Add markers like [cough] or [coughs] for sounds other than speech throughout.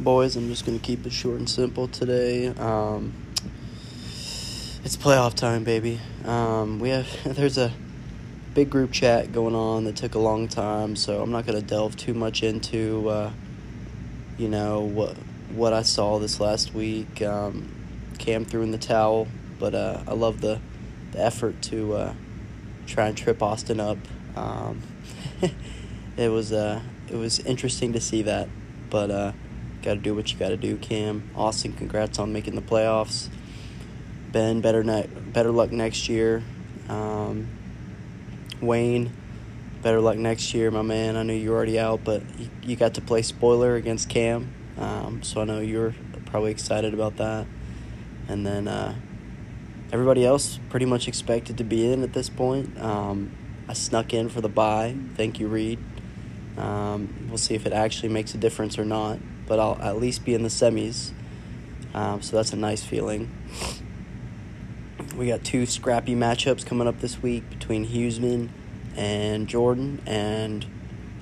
boys. I'm just gonna keep it short and simple today. Um, it's playoff time, baby. Um, we have [laughs] there's a big group chat going on that took a long time, so I'm not gonna delve too much into, uh, you know what what I saw this last week. Um, Cam threw in the towel, but uh, I love the the effort to uh, try and trip Austin up. Um, [laughs] it was uh, it was interesting to see that, but uh, got to do what you got to do. Cam, Austin, congrats on making the playoffs. Ben, better ne- better luck next year. Um, Wayne, better luck next year, my man. I know you're already out, but you, you got to play spoiler against Cam, um, so I know you're probably excited about that. And then uh, everybody else pretty much expected to be in at this point. Um, I snuck in for the bye. Thank you, Reed. Um, we'll see if it actually makes a difference or not, but I'll at least be in the semis. Um, so that's a nice feeling. We got two scrappy matchups coming up this week between Huseman and Jordan, and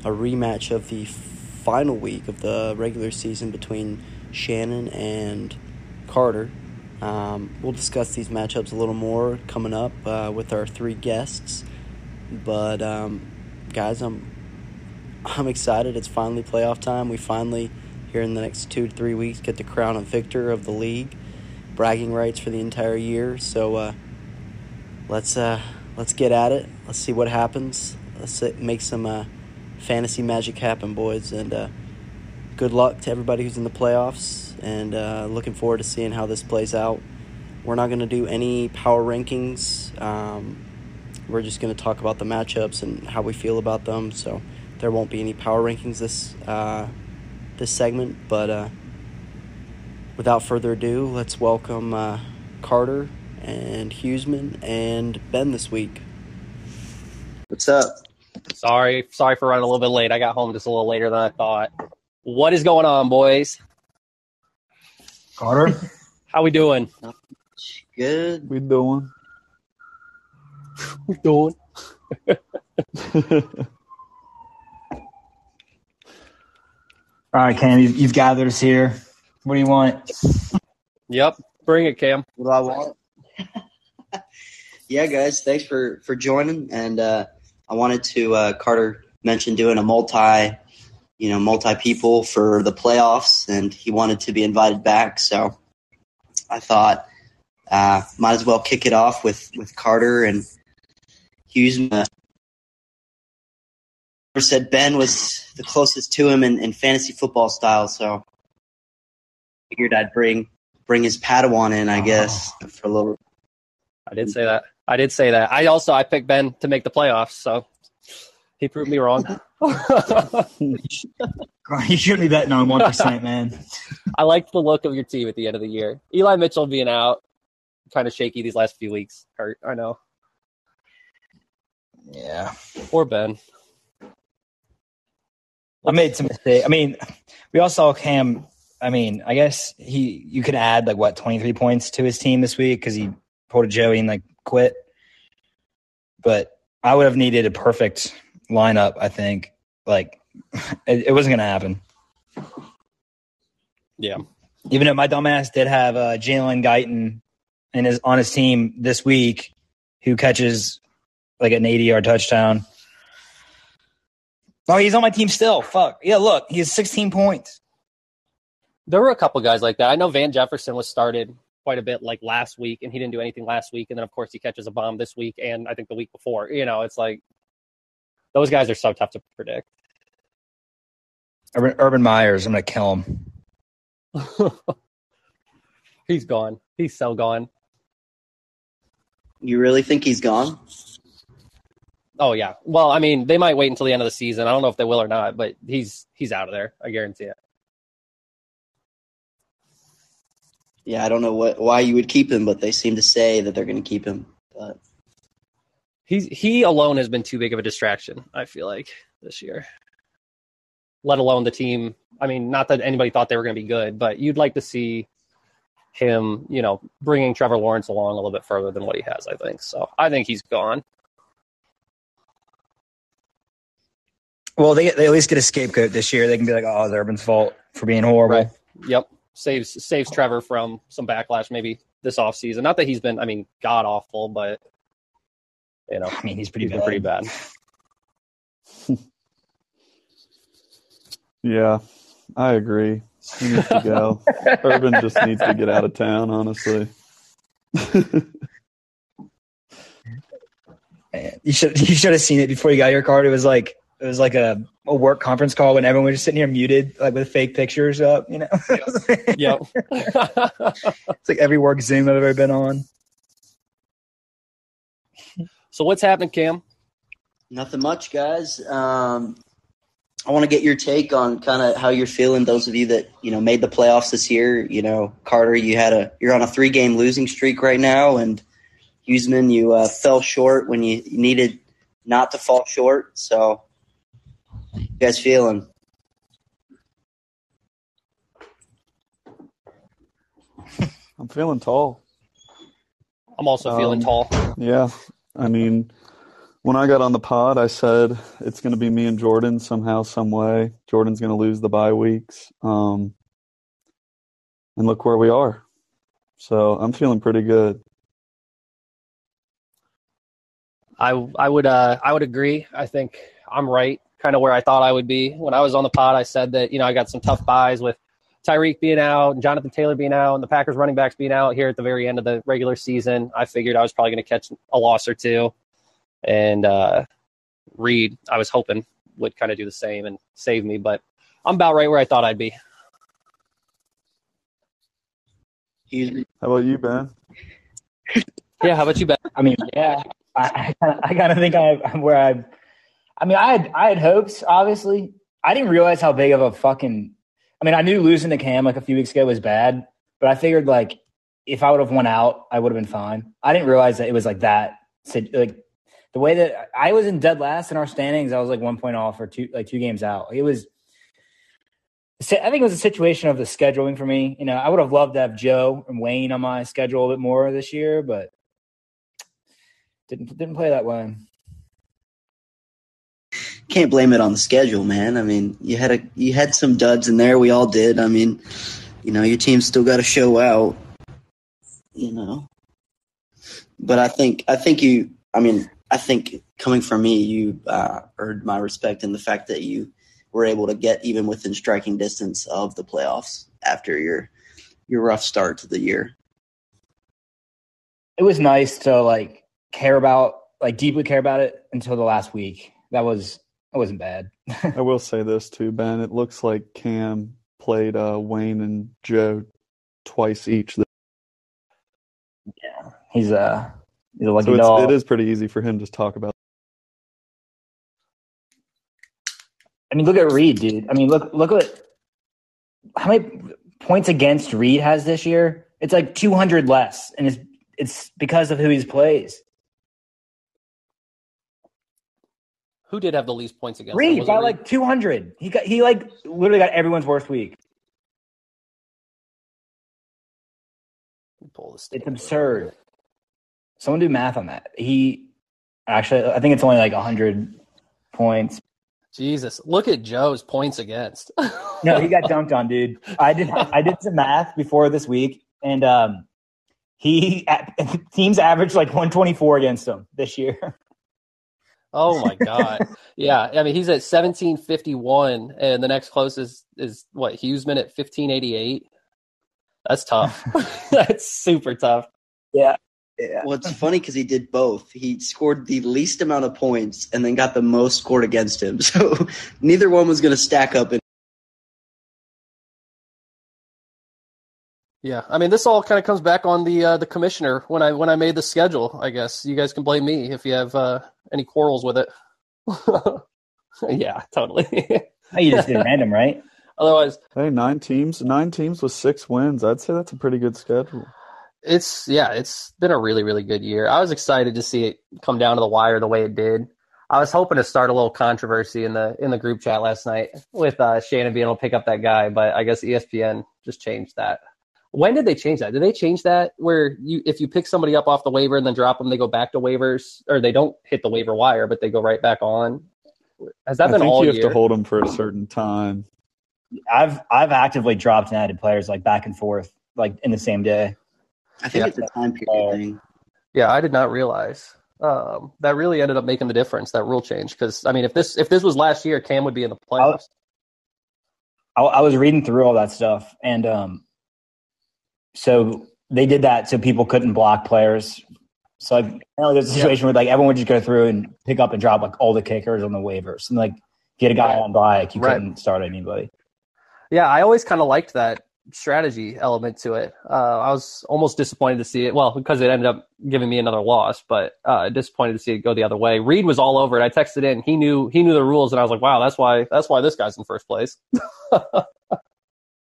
a rematch of the final week of the regular season between Shannon and Carter. Um, we'll discuss these matchups a little more coming up uh, with our three guests. But um, guys, I'm I'm excited. It's finally playoff time. We finally here in the next two to three weeks get the crown a victor of the league, bragging rights for the entire year. So uh, let's uh, let's get at it. Let's see what happens. Let's make some uh, fantasy magic happen, boys. And uh, good luck to everybody who's in the playoffs. And uh, looking forward to seeing how this plays out. We're not going to do any power rankings. Um, we're just going to talk about the matchups and how we feel about them. So there won't be any power rankings this uh, this segment. But uh, without further ado, let's welcome uh, Carter and Huseman and Ben this week. What's up? Sorry, sorry for running a little bit late. I got home just a little later than I thought. What is going on, boys? Carter, [laughs] how we doing? Good. We doing. [laughs] we doing. [laughs] All right, Cam, you've, you've gathered us here. What do you want? Yep, bring it, Cam. What do I want? [laughs] yeah, guys, thanks for for joining. And uh, I wanted to uh, Carter mentioned doing a multi, you know, multi people for the playoffs, and he wanted to be invited back. So I thought uh, might as well kick it off with with Carter and Hughes said Ben was the closest to him in, in fantasy football style, so figured I'd bring bring his Padawan in, I guess, oh. for a little. I did say that. I did say that. I also I picked Ben to make the playoffs, so he proved me wrong. [laughs] you should be betting on one percent, man. I liked the look of your team at the end of the year. Eli Mitchell being out, kind of shaky these last few weeks. Hurt, I know. Yeah. Or Ben. I made some mistake. I mean, we all saw Cam. I mean, I guess he you could add like what twenty three points to his team this week because he pulled a Joey and like quit. But I would have needed a perfect lineup. I think like [laughs] it, it wasn't going to happen. Yeah. Even though my dumbass did have uh, Jalen Guyton and his on his team this week, who catches like an eighty yard touchdown. Oh, he's on my team still. Fuck. Yeah, look, he has 16 points. There were a couple guys like that. I know Van Jefferson was started quite a bit like last week, and he didn't do anything last week. And then, of course, he catches a bomb this week, and I think the week before. You know, it's like those guys are so tough to predict. Urban, Urban Myers, I'm going to kill him. [laughs] he's gone. He's so gone. You really think he's gone? Oh yeah. Well, I mean, they might wait until the end of the season. I don't know if they will or not, but he's he's out of there. I guarantee it. Yeah, I don't know what why you would keep him, but they seem to say that they're going to keep him. But he's he alone has been too big of a distraction. I feel like this year. Let alone the team. I mean, not that anybody thought they were going to be good, but you'd like to see him, you know, bringing Trevor Lawrence along a little bit further than what he has. I think so. I think he's gone. Well, they they at least get a scapegoat this year. They can be like, "Oh, it's Urban's fault for being horrible." Right. Yep. Saves saves Trevor from some backlash maybe this offseason. Not that he's been, I mean, god awful, but you know, I mean, he's pretty he's bad. been pretty bad. [laughs] Yeah, I agree. He needs to go. [laughs] Urban just needs to get out of town, honestly. [laughs] Man, You should you should have seen it before you got your card. It was like it was like a, a work conference call when everyone was just sitting here muted, like with fake pictures up. You know, yep. [laughs] it's like every work Zoom I've ever been on. so what's happening, Cam? Nothing much, guys. Um, I want to get your take on kind of how you're feeling. Those of you that you know made the playoffs this year, you know, Carter, you had a you're on a three game losing streak right now, and Huseman, you uh, fell short when you needed not to fall short. So, you guys feeling? [laughs] I'm feeling tall. I'm also feeling Um, tall. Yeah. I mean, when I got on the pod, I said it's going to be me and Jordan somehow, some way. Jordan's going to lose the bye weeks. Um, and look where we are. So I'm feeling pretty good. I I would uh I would agree. I think I'm right, kind of where I thought I would be when I was on the pod. I said that you know I got some tough buys with Tyreek being out and Jonathan Taylor being out and the Packers running backs being out here at the very end of the regular season. I figured I was probably going to catch a loss or two, and uh, Reed I was hoping would kind of do the same and save me, but I'm about right where I thought I'd be. Huseman? How about you, Ben? Yeah, how about you, Ben? I mean, yeah, I I, I kind of think I, I'm where I. I mean, I had I had hopes. Obviously, I didn't realize how big of a fucking. I mean, I knew losing to Cam like a few weeks ago was bad, but I figured like if I would have won out, I would have been fine. I didn't realize that it was like that. Like the way that I was in dead last in our standings, I was like one point off or two, like two games out. It was. I think it was a situation of the scheduling for me. You know, I would have loved to have Joe and Wayne on my schedule a bit more this year, but didn't didn't play that way. Can't blame it on the schedule, man. I mean, you had a you had some duds in there. We all did. I mean, you know, your team still got to show out. You know, but I think I think you. I mean, I think coming from me, you uh, earned my respect in the fact that you were able to get even within striking distance of the playoffs after your your rough start to the year. It was nice to like care about like deeply care about it until the last week. That was that wasn't bad. [laughs] I will say this too, Ben. It looks like Cam played uh, Wayne and Joe twice each. yeah, he's a he's a lucky So dog. it is pretty easy for him to talk about. I mean, look at Reed, dude. I mean, look look at how many points against Reed has this year. It's like two hundred less, and it's it's because of who he plays. Who did have the least points against? Reed got Reed? like two hundred. He got he like literally got everyone's worst week. Pull this It's absurd. Someone do math on that. He actually, I think it's only like hundred points. Jesus, look at Joe's points against. [laughs] No, he got dunked on, dude. I did I did some math before this week, and um, he [laughs] teams averaged like one twenty four against him this year. [laughs] Oh my [laughs] god. yeah, I mean he's at 1751 and the next closest is what Huseman at 1588. That's tough. [laughs] [laughs] That's super tough. Yeah, yeah. Well, it's funny because he did both. He scored the least amount of points and then got the most scored against him. So neither one was going to stack up. In- Yeah. I mean this all kind of comes back on the uh, the commissioner when I when I made the schedule, I guess. You guys can blame me if you have uh, any quarrels with it. [laughs] yeah, totally. [laughs] You just did random, right? [laughs] Otherwise, Hey, nine teams, nine teams with six wins. I'd say that's a pretty good schedule. it's yeah, it's been a really really good year. I was excited to see it come down to the wire the way it did. I was hoping to start a little controversy in the in the group chat last night with uh, Shannon being able to pick up that guy, but I guess ESPN just changed that. When did they change that? Did they change that where you if you pick somebody up off the waiver and then drop them, they go back to waivers, or they don't hit the waiver wire, but they go right back on? Has that I been think all you have to hold them for a certain time. I've I've actively dropped and added players like back and forth, like in the same day. I think Yeah. it's a time period thing. Yeah, I did not realize um, that really ended up making the difference. That rule change because I mean, if this if this was last year, Cam would be in the playoffs. I, I was reading through all that stuff, and um, so they did that so people couldn't block players. So like, there's a situation where like everyone would just go through and pick up and drop like all the kickers on the waivers and like get a guy on by like you Right. couldn't start anybody. Yeah, I always kind of liked that strategy element to it. Uh, I was almost disappointed to see it. Well, because it ended up giving me another loss, but uh, disappointed to see it go the other way. Reed was all over it. I texted in. He knew he knew the rules, and I was like, "Wow, that's why that's why this guy's in first place." [laughs]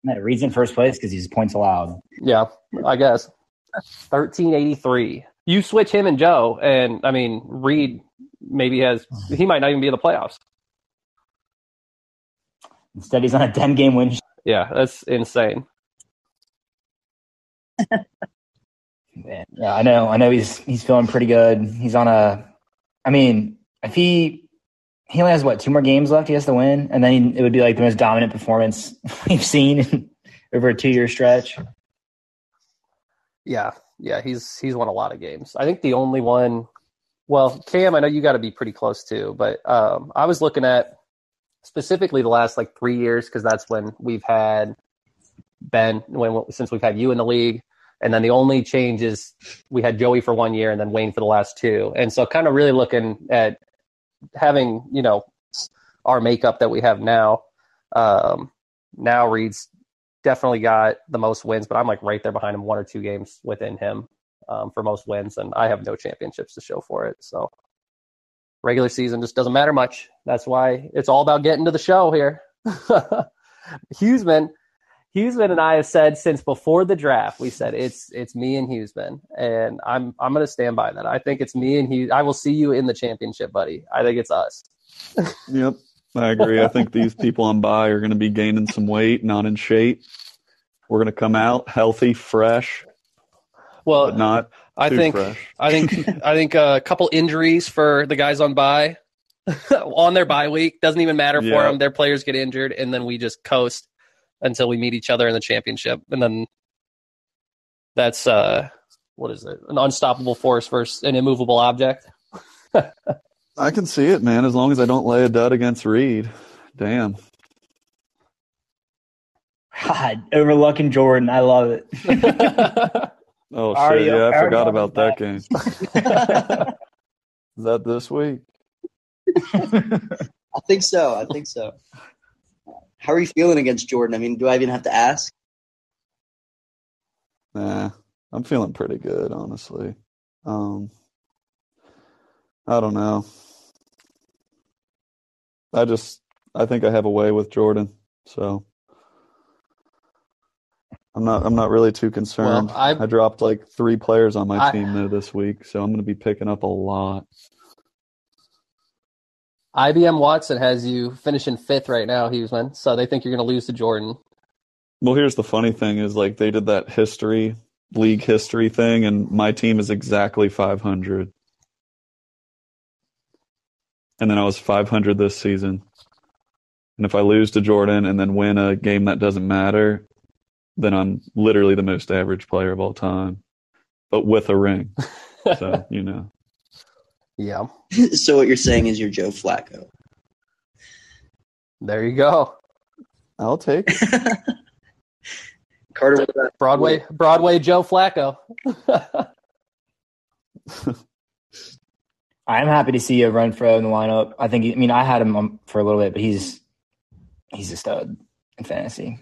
Man, Reed's in first place because he's points allowed. Yeah, I guess. Thirteen eighty three. You switch him and Joe, and I mean Reed maybe has he might not even be in the playoffs. Instead, he's on a ten game win. Yeah, that's insane. Man, [laughs] yeah, I know. I know he's he's feeling pretty good. He's on a. I mean, if he he only has what two more games left, he has to win, and then he, it would be like the most dominant performance [laughs] we've seen over a two year stretch. Yeah, yeah, he's he's won a lot of games. I think the only one, well, Cam, I know you got to be pretty close too, but um, I was looking at specifically the last like three years because that's when we've had Ben when since we've had you in the league, and then the only change is we had Joey for one year and then Wayne for the last two, and so kind of really looking at having you know our makeup that we have now. Um, now Reed's definitely got the most wins, but I'm like right there behind him, one or two games within him um, for most wins, and I have no championships to show for it. So regular season just doesn't matter much. That's why it's all about getting to the show here. [laughs] Huseman, Huseman and I have said since before the draft, we said it's it's me and Huseman, and I'm I'm going to stand by that. I think it's me and Hughes. I will see you in the championship, buddy. I think it's us. [laughs] Yep, I agree. I think these people on by are going to be gaining some weight, not in shape. We're going to come out healthy, fresh, Well, but not I think fresh. I think [laughs] I think a couple injuries for the guys on bye [laughs] on their bye week doesn't even matter for Yeah. them. Their players get injured, and then we just coast until we meet each other in the championship, and then that's uh, what is it? An unstoppable force versus an immovable object. [laughs] I can see it, man. As long as I don't lay a dud against Reed. Damn. God, overlooking Jordan, I love it. [laughs] Oh Already- shit! Yeah, I forgot about his that game. [laughs] Is that this week? I think so. I think so. How are you feeling against Jordan? I mean, do I even have to ask? Nah, I'm feeling pretty good, honestly. Um, I don't know. I just, I think I have a way with Jordan, so I'm not, I'm not really too concerned. Well, I- I dropped like three players on my I- team though this week, so I'm going to be picking up a lot. IBM Watson has you finishing fifth right now, Huseman. So they think you're going to lose to Jordan. Well, here's the funny thing: is like they did that history, league history thing, and my team is exactly 500. And then I was 500 this season. And if I lose to Jordan and then win a game that doesn't matter, then I'm literally the most average player of all time, but with a ring. So [laughs] you know, Yeah, [laughs] so what you're saying is you're Joe Flacco. there you go. I'll take. It. [laughs] Carter, Broadway, Broadway Joe Flacco. [laughs] I'm happy to see a Renfrow in the lineup. I think. I mean, I had him um, for a little bit, but he's he's a stud in fantasy.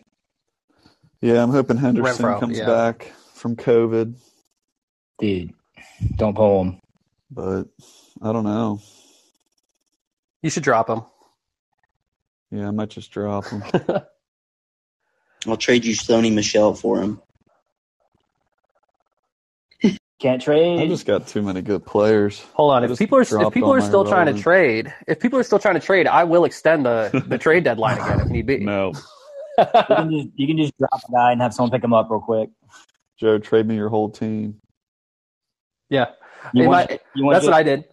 Yeah, I'm hoping Henderson Renfrow, comes yeah. back from COVID, Dude, don't pull him. but I don't know. You should drop him. Yeah, I might just drop him. [laughs] I'll trade you Sony Michel for him. Can't trade. I just got too many good players. Hold on. I If people are if people are still trying to trade, if people are still trying to trade, I will extend the the [laughs] trade deadline again if need be. No, [laughs] you, can just, you can just drop a guy and have someone pick him up real quick. Joe, trade me your whole team. Yeah. You In want, my- you want That's what I did.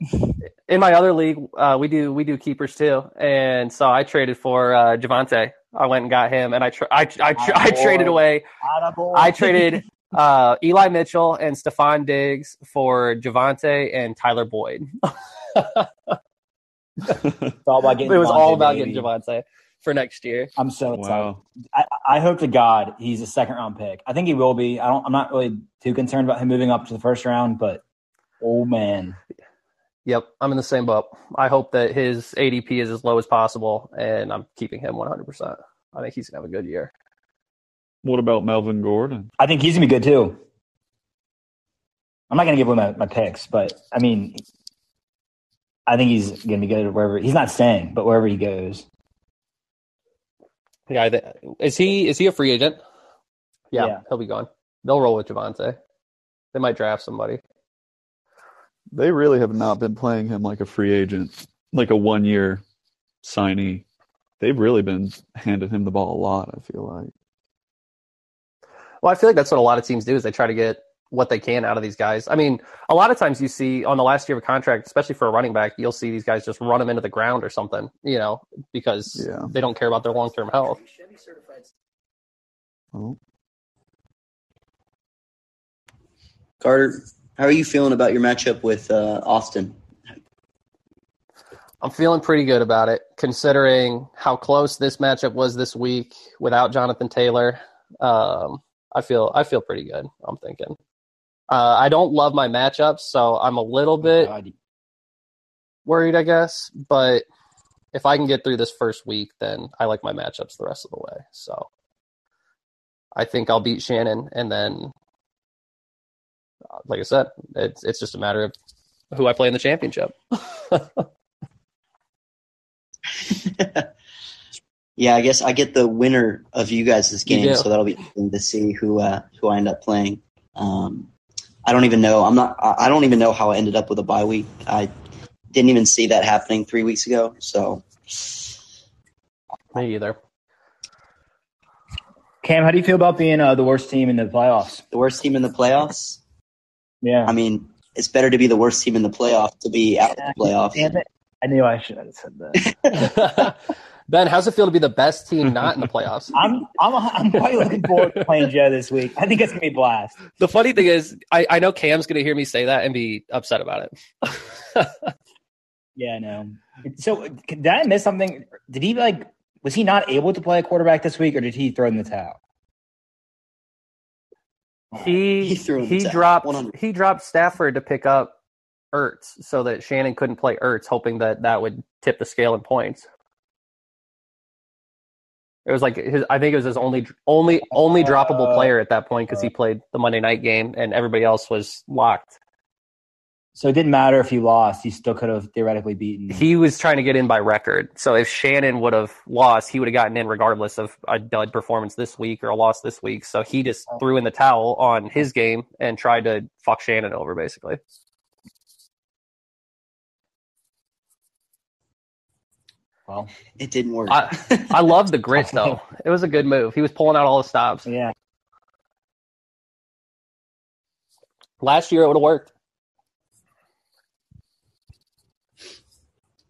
In my other league, uh, we do we do keepers too, and so I traded for uh, Javonte. I went and got him, and I tra- I I, tra- I Attaboy. traded away. I traded uh, Eli Mitchell and Stefon Diggs for Javonte and Tyler Boyd. [laughs] It's all about getting it was Devontae, all about baby. getting Javonte for next year. I'm so excited. wow. I, I hope to God he's a second round pick. I think he will be. I don't. I'm not really too concerned about him moving up to the first round, but oh man, Yep, I'm in the same boat. I hope that his ADP is as low as possible, and I'm keeping him 100%. I think he's gonna have a good year. What about Melvin Gordon? I think he's gonna be good too. I'm not gonna give away my, my picks, but I mean, I think he's gonna be good wherever he's not staying, but wherever he goes. Yeah, I think, is he is he a free agent? Yeah, Yeah. he'll be gone. They'll roll with Javonte. They might draft somebody. They really have not been playing him like a free agent, like a one year signee. They've really been handing him the ball a lot, I feel like. Well, I feel like that's what a lot of teams do is they try to get what they can out of these guys. I mean, a lot of times you see on the last year of a contract, especially for a running back, you'll see these guys just run them into the ground or something, you know, because Yeah. they don't care about their long term health. Well, Carter, how are you feeling about your matchup with uh, Austin? I'm feeling pretty good about it, considering how close this matchup was this week without Jonathan Taylor. Um, I feel I feel pretty good. I'm thinking. Uh, I don't love my matchups, so I'm a little bit God, worried, I guess. But if I can get through this first week, then I like my matchups the rest of the way. So I think I'll beat Shannon, and then, like I said, it's it's just a matter of who I play in the championship. [laughs] yeah, I guess I get the winner of you guys' You game, so that'll be interesting to see who uh, who I end up playing. Um, I don't even know. I'm not. I I don't even know how I ended up with a bye week. I didn't even see that happening three weeks ago. So Me either. Cam, how do you feel about being uh, the worst team in the playoffs? the worst team in the playoffs. Yeah, I mean, it's better to be the worst team in the playoff to be out of the playoff. Damn it. I knew I should have said that. [laughs] ben, how's it feel to be the best team not in the playoffs? I'm I'm I'm quite looking forward to playing Joe this week. I think it's gonna be a blast. The funny thing is, I, I know Cam's going to hear me say that and be upset about it. Yeah, I know. So did I miss something? Did he like? Was he not able to play a quarterback this week, or did he throw in the towel? He He threw he dropped 100. he dropped Stafford to pick up Ertz so that Shannon couldn't play Ertz, hoping that that would tip the scale in points. It was like his, I think it was his only only only droppable Uh, player at that point because he played the Monday night game and everybody else was locked. So it didn't matter if he lost; he still could have theoretically beaten. He was trying to get in by record. So if Shannon would have lost, he would have gotten in regardless of a dud performance this week or a loss this week. So he just oh. threw in the towel on his game and tried to fuck Shannon over, basically. well, It didn't work. I, I love the grit [laughs] though. It was a good move. He was pulling out all the stops. yeah. Last year it would have worked.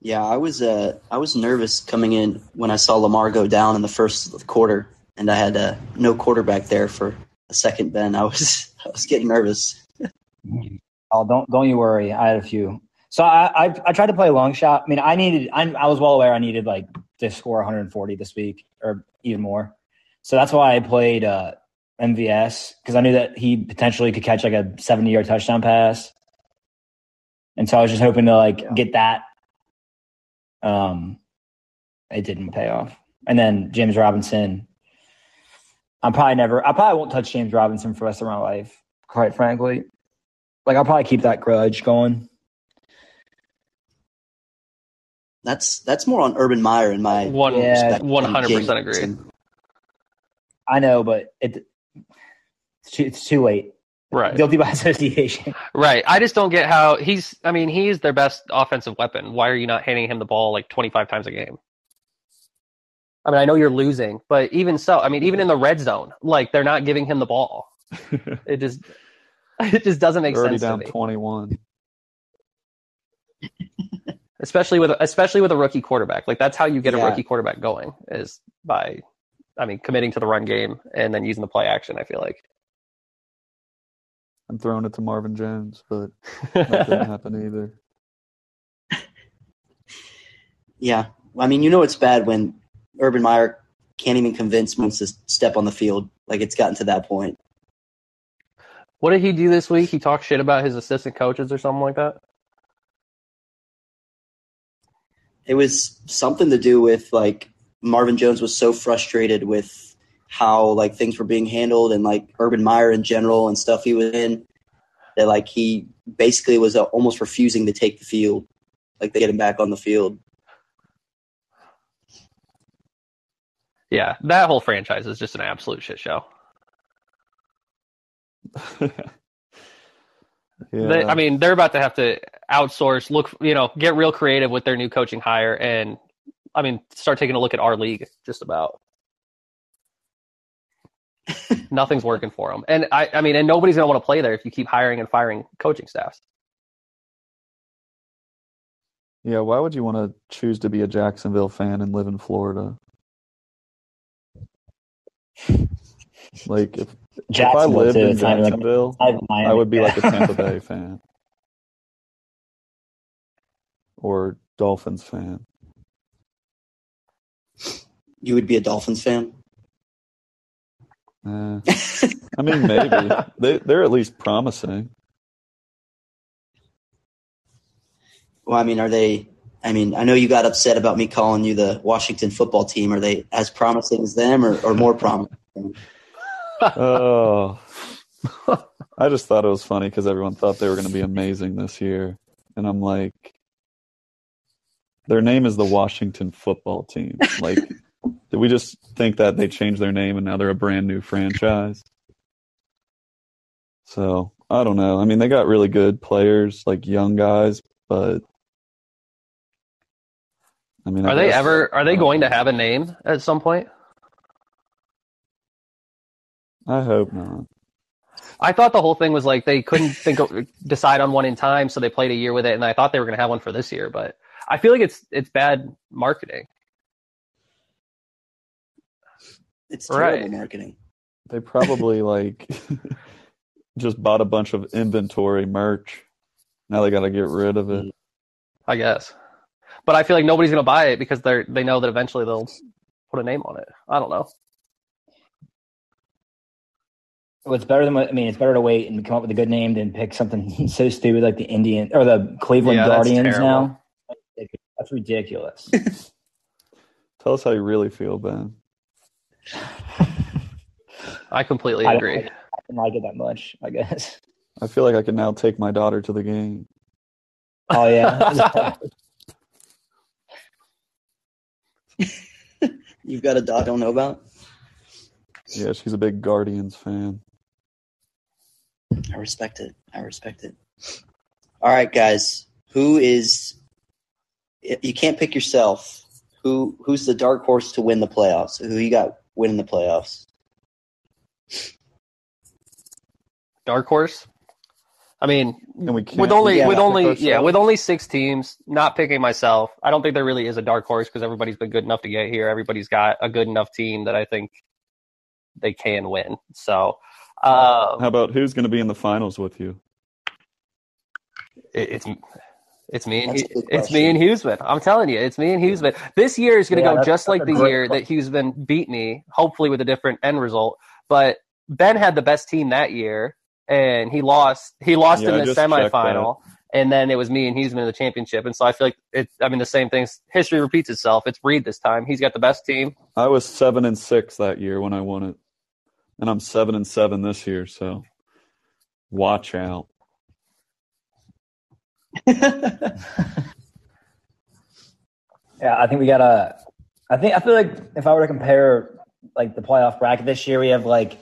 Yeah, I was uh, I was nervous coming in when I saw Lamar go down in the first quarter, and I had uh, no quarterback there for a second. Ben, I was [laughs] I was getting nervous. [laughs] Oh, don't don't you worry. I had a few. So I I, I tried to play a long shot. I mean, I needed. I, I was well aware I needed like to score 140 this week or even more. So that's why I played uh, MVS because I knew that he potentially could catch like a 70 yard touchdown pass. And so I was just hoping to like get that. Um, it didn't pay off. And then James Robinson. I'm probably never. I probably won't touch James Robinson for the rest of my life. Quite frankly, like I'll probably keep that grudge going. That's that's more on Urban Meyer in my One Yeah, respect than 100% agree. I know, but it it's too, it's too late. Right. Guilty by association. Right. I just don't get how he's I mean, he's their best offensive weapon. Why are you not handing him the ball like 25 times a game? I mean, I know you're losing, but even so, I mean, even in the red zone, like they're not giving him the ball. [laughs] It just [laughs] it just doesn't make They're sense to down me. 21. [laughs] especially with especially with a rookie quarterback. Like that's how you get a rookie quarterback going is by, I mean, committing to the run game and then using the play action. I feel like. I'm throwing it to Marvin Jones, but that didn't [laughs] happen either. Yeah. I mean, you know it's bad when Urban Meyer can't even convince Moose to step on the field. Like it's gotten to that point. what did he do this week? He talked shit about his assistant coaches or something like that. It was something to do with like Marvin Jones was so frustrated with how like things were being handled and like Urban Meyer in general and stuff he was in that like he basically was uh, almost refusing to take the field, like they get him back on the field. Yeah, that whole franchise is just an absolute shit show. [laughs] yeah. They, I mean, they're about to have to outsource, look, you know, get real creative with their new coaching hire, and I mean, start taking a look at our league. Just about [laughs] nothing's working for them, and I, I mean, and nobody's gonna want to play there if you keep hiring and firing coaching staffs. yeah, why would you want to choose to be a Jacksonville fan and live in Florida? [laughs] Like if, if I lived too. in It's not even like- Jacksonville, I have Miami. I would be like a Tampa Bay [laughs] fan or Dolphins fan. You would be a Dolphins fan. Eh, I mean, maybe [laughs] they they're at least promising. Well, I mean, are they? I mean, I know you got upset about me calling you the Washington football team. Are they as promising as them, or, or more promising? Oh, [laughs] I just thought it was funny because everyone thought they were going to be amazing this year, and I'm like, their name is the Washington Football Team. Like, did we just think that they changed their name and now they're a brand new franchise? So I don't know. I mean, they got really good players, like young guys, but I mean, I Are they guess- ever? Are they going to have a name at some point? I hope not. I thought the whole thing was like they couldn't think of, decide on one in time, so they played a year with it, and I thought they were going to have one for this year, but I feel like it's it's bad marketing. It's terrible Right. marketing. They probably like [laughs] just bought a bunch of inventory merch. Now they got to get rid of it. I guess, but I feel like nobody's going to buy it because they're they know that eventually they'll put a name on it. I don't know. Well, it's better than what- I mean. It's better to wait and come up with a good name than pick something [laughs] so stupid like the Indian or the Cleveland Yeah, Guardians. terrible. Now that's ridiculous. [laughs] Tell us how you really feel, Ben. I completely I agree. like it. I don't like it that much. I guess. I feel like I can now take my daughter to the game. Oh yeah. [laughs] You've got a dog I don't know about. Yeah, she's a big Guardians fan. I respect it. I respect it. All right, guys. Who is? You can't pick yourself. Who Who's the dark horse to win the playoffs? Who you got winning the playoffs? Dark horse. I mean, And we can't with only yeah, with only yeah ourselves? with only six teams, not picking myself. I don't think there really is a dark horse because everybody's been good enough to get here. Everybody's got a good enough team that I think they can win. So uh, How about who's going to be in the finals with you? it, it's it's me and That's Hu- a good it's me and Huseman. I'm telling you, it's me and Huseman. This year is going to Yeah, go just like the great year that Huseman beat me, hopefully with a different end result. But Ben had the best team that year, and he lost. He lost Yeah, in the semifinal, and then it was me and Huseman in the championship. And so I feel like it's. I mean, the same things. History repeats itself. It's Reed this time. He's got the best team. I was seven and six that year when I won it, and I'm seven and seven this year. So watch out. [laughs] Yeah, I think we got to. I think I feel like if I were to compare like the playoff bracket this year, we have like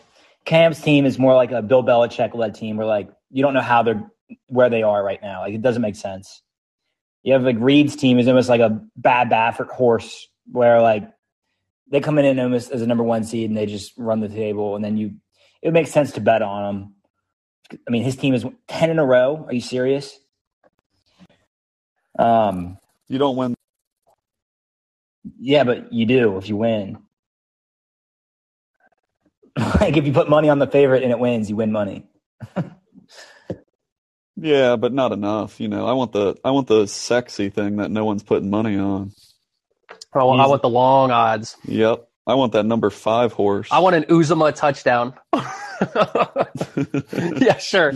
Cam's team is more like a Bill Belichick led team, where like you don't know how they're where they are right now. Like it doesn't make sense. You have like Reed's team is almost like a bad Baffert horse, where like they come in almost as a number one seed and they just run the table, and then you it makes sense to bet on them. I mean, his team is ten in a row. Are you serious? Um, You don't win. yeah, but you do if you win. [laughs] like if you put money on the favorite and it wins, you win money. [laughs] Yeah, but not enough. You know, I want the I want the sexy thing that no one's putting money on. I want, I want the long odds. Yep, I want that number five horse. I want an Uzomah touchdown. [laughs] yeah, sure.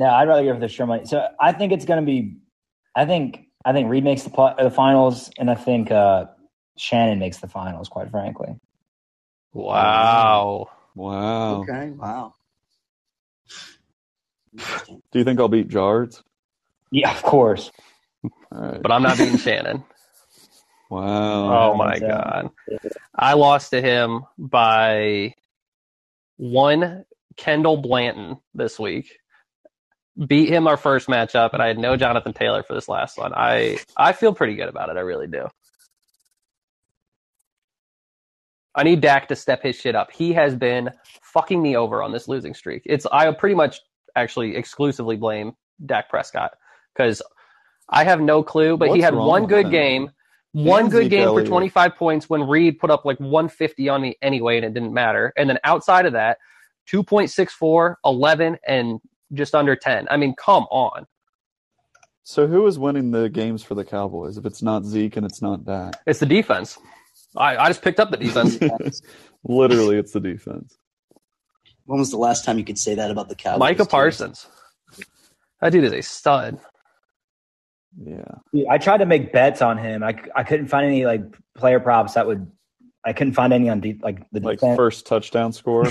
Uzomah? No, I'd rather go for the sure money. So I think it's going to be. I think I think Reed makes the pl- the finals, and I think uh, Shannon makes the finals. Quite frankly, wow. wow. Okay. Wow. Do you think I'll beat Jards? yeah, of course. All right. But I'm not beating Shannon. [laughs] Wow. Oh my so- god. I lost to him by one Kendall Blanton this week. Beat him our first matchup, and I had no Jonathan Taylor for this last one. I I feel pretty good about it. I really do. I need Dak to step his shit up. He has been fucking me over on this losing streak. It's I pretty much actually exclusively blame Dak Prescott because I have no clue. But he had one good him? game, one And good game for 25 points when Reed put up like 150 on me anyway, and it didn't matter. And then outside of that, 2.64, 11, and just under 10. I mean, come on. So who is winning the games for the Cowboys if it's not Zeke and it's not Dak? It's the defense. I, I just picked up the defense. [laughs] Literally, it's the defense. When was the last time you could say that about the Cowboys? Micah too? Parsons. That dude is a stud. Yeah. Dude, I tried to make bets on him. I, I couldn't find any like player props that would. I couldn't find any on deep like the Like defense. first touchdown score. [laughs] [laughs]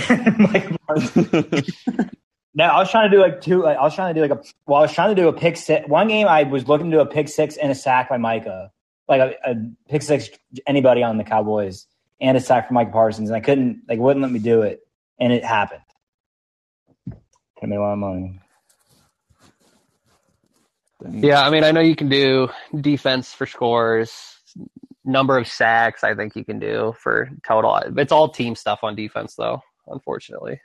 Like, no, I was trying to do like two. Like, I was trying to do like a. Well, I was trying to do a pick six. One game, I was looking to do a pick six and a sack by Micah, like a, a pick six anybody on the Cowboys and a sack for Micah Parsons, and I couldn't like wouldn't let me do it, and it happened. Could have made a lot of money. Yeah, I mean, I know you can do defense for scores, number of sacks. I think you can do for total. It's all team stuff on defense, though. Unfortunately,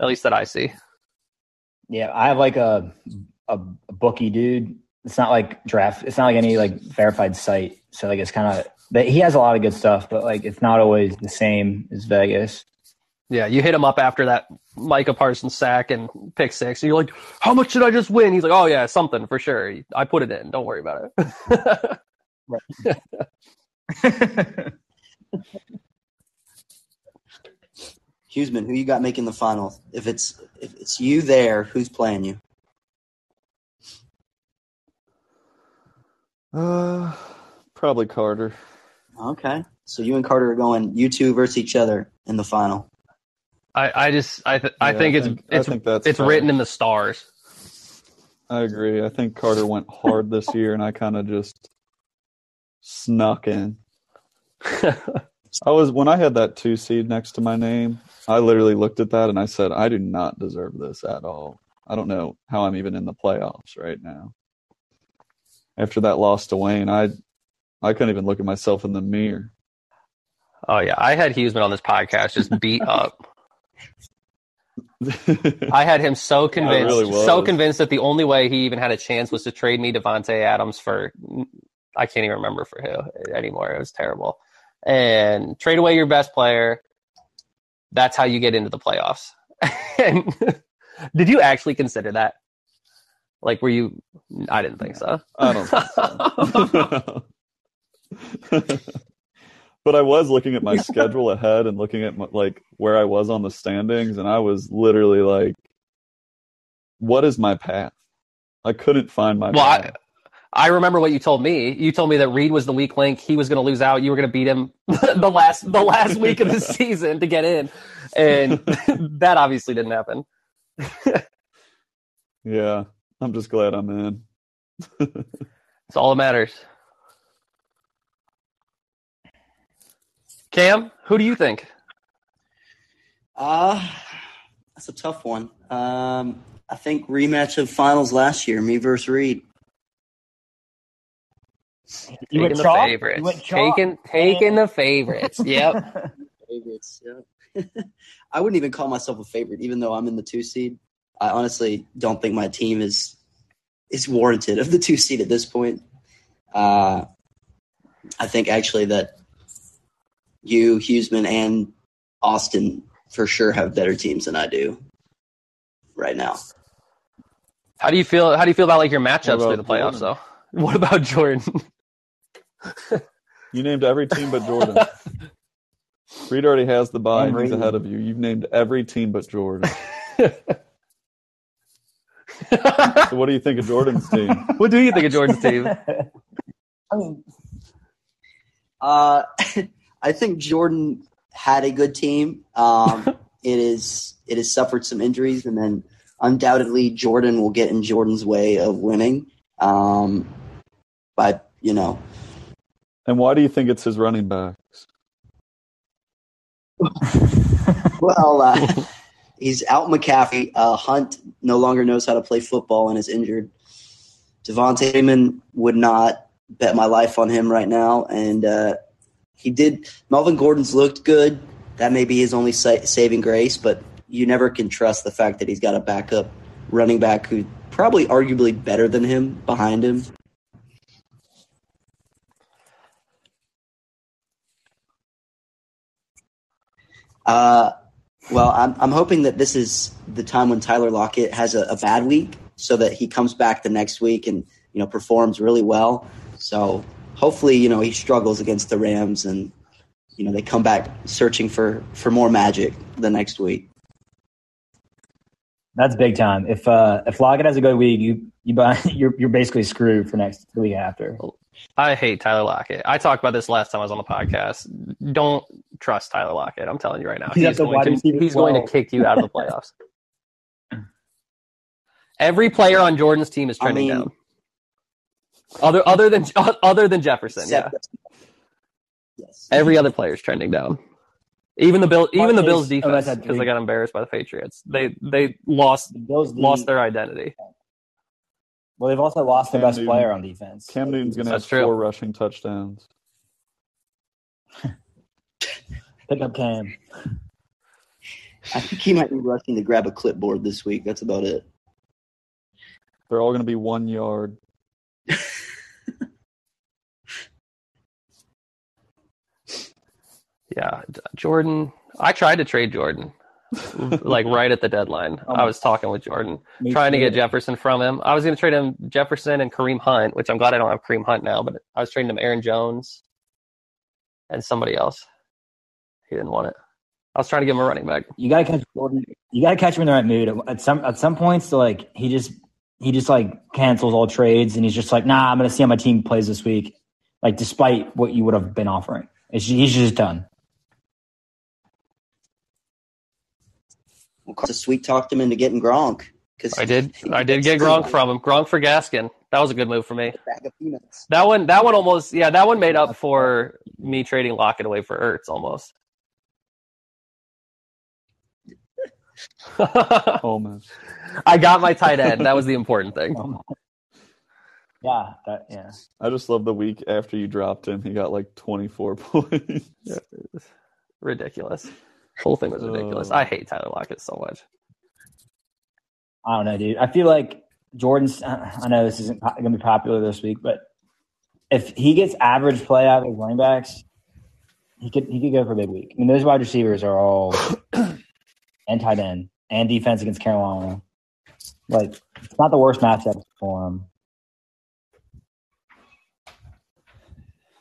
at least that I see. Yeah, I have like a a, a bookie dude. It's not like draft. It's not like any like verified site. So like it's kind of. But he has a lot of good stuff, but like it's not always the same as Vegas. Yeah, you hit him up after that Micah Parsons sack and pick six. And you're like, "How much did I just win?" He's like, "Oh yeah, something for sure. I put it in. Don't worry about it." [laughs] [laughs] [laughs] Huseman, who you got making the final? If it's if it's you there, who's playing you? Uh, probably Carter. Okay, so you and Carter are going you two versus each other in the final. I, I just, I, th- I Yeah, think it's, I it's, think that's it's fair. written in the stars. I agree. I think Carter went hard this year, and I kind of just snuck in. [laughs] I was when I had that two seed next to my name. I literally looked at that and I said, "I do not deserve this at all. I don't know how I'm even in the playoffs right now." After that loss to Wayne, I I couldn't even look at myself in the mirror. oh yeah, I had Huseman on this podcast just beat [laughs] up. [laughs] I had him so convinced, really so convinced that the only way he even had a chance was to trade me Davante Adams for I can't even remember for who anymore. It was terrible. And trade away your best player. That's how you get into the playoffs. [laughs] and did you actually consider that? Like, were you? I didn't think so. I don't think so. [laughs] but I was looking at my schedule ahead and looking at my, like where I was on the standings, and I was literally like, "What is my path?" I couldn't find my Well, I, path. I remember what you told me. You told me that Reed was the weak link. He was going to lose out. You were going to beat him [laughs] the last the last week of the [laughs] season to get in, and [laughs] that obviously didn't happen. yeah, I'm just glad I'm in. It's all that matters. Cam, who do you think? Uh that's a tough one. Um, I think rematch of finals last year, me versus Reed. You taking went the chalk? favorites. You went chalk? taking taking the favorites. Yep. [laughs] Favorites, yeah. [laughs] I wouldn't even call myself a favorite, even though I'm in the two seed. I honestly don't think my team is is warranted of the two seed at this point. Uh, I think actually that you, Huseman, and Austin for sure have better teams than I do right now. How do you feel? How do you feel about like your matchups What through the playoffs, Jordan? though? [laughs] What about Jordan? You named every team but Jordan. [laughs] Reed already has the bye. And and He's ahead of you. You've named every team but Jordan. [laughs] So what do you think of Jordan's team? what do you think of Jordan's team? [laughs] I mean, Uh, I think Jordan had a good team. Um, it is it has suffered some injuries, and then undoubtedly Jordan will get in Jordan's way of winning. Um, but you know, And why do you think it's his running backs? [laughs] well, uh, he's out McCaffrey. Uh, Hunt no longer knows how to play football and is injured. Devonta Freeman would not bet my life on him right now, and uh, he did. Melvin Gordon's looked good. That may be his only sa- saving grace, but you never can trust the fact that he's got a backup running back who probably arguably better than him behind him. Uh, well, I'm I'm hoping that this is the time when Tyler Lockett has a, a bad week, so that he comes back the next week and you know performs really well. So hopefully, you know he struggles against the Rams, and you know they come back searching for for more magic the next week. that's big time. If uh, if Lockett has a good week, you you buy [laughs] you're you're basically screwed for next the week after. I hate Tyler Lockett. I talked about this last time I was on the podcast. Don't trust Tyler Lockett. I'm telling you right now. He's He's, going, to, he's going to kick you out of the [laughs] playoffs. Every player on Jordan's team is I trending mean- down. Other other than [laughs] other than Jefferson, yeah. Yes. Every other player is trending down. Even the Bill, even the Bills oh, defense, because they got embarrassed by the Patriots. They they lost The Bills lost their identity. Well, they've also lost their Cam best Newton. player on defense. Cam Newton's going to have true. four rushing touchdowns. [laughs] Pick up Cam. I think he might be rushing to grab a clipboard this week. That's about it. They're all going to be one yard. [laughs] Yeah, Jordan. I tried to trade Jordan, like right at the deadline. Oh [laughs] I was talking with Jordan, Me trying to get Jefferson from him. I was going to trade him Jefferson and Kareem Hunt, which I'm glad I don't have Kareem Hunt now. But I was trading him Aaron Jones and somebody else. He didn't want it. I was trying to give him a running back. You gotta catch Jordan. You gotta catch him in the right mood. At some at some points, like he just he just like cancels all trades, and he's just like, nah, I'm gonna see how my team plays this week. Like despite what you would have been offering, it's he's just done. Well, Carson sweet talked him into getting Gronk because I did. I did get Gronk from him. Gronk for Gaskin. That was a good move for me. Bag of peanuts. That one. That one almost. Yeah, that one made up for me trading Lockett away for Ertz almost. [laughs] Almost. I got my tight end. That was the important thing. [laughs] Yeah, that, yeah. I just love the week after you dropped him. He got like 24 [laughs] points. Ridiculous. Whole thing was ridiculous. Uh. I hate Tyler Lockett so much. I don't know, dude. I feel like Jordan's. I know this isn't going to be popular this week, but if he gets average play out of his running backs, he could he could go for a big week. I mean, those wide receivers are all [coughs] and tight end and defense against Carolina. Like, it's not the worst matchup for him.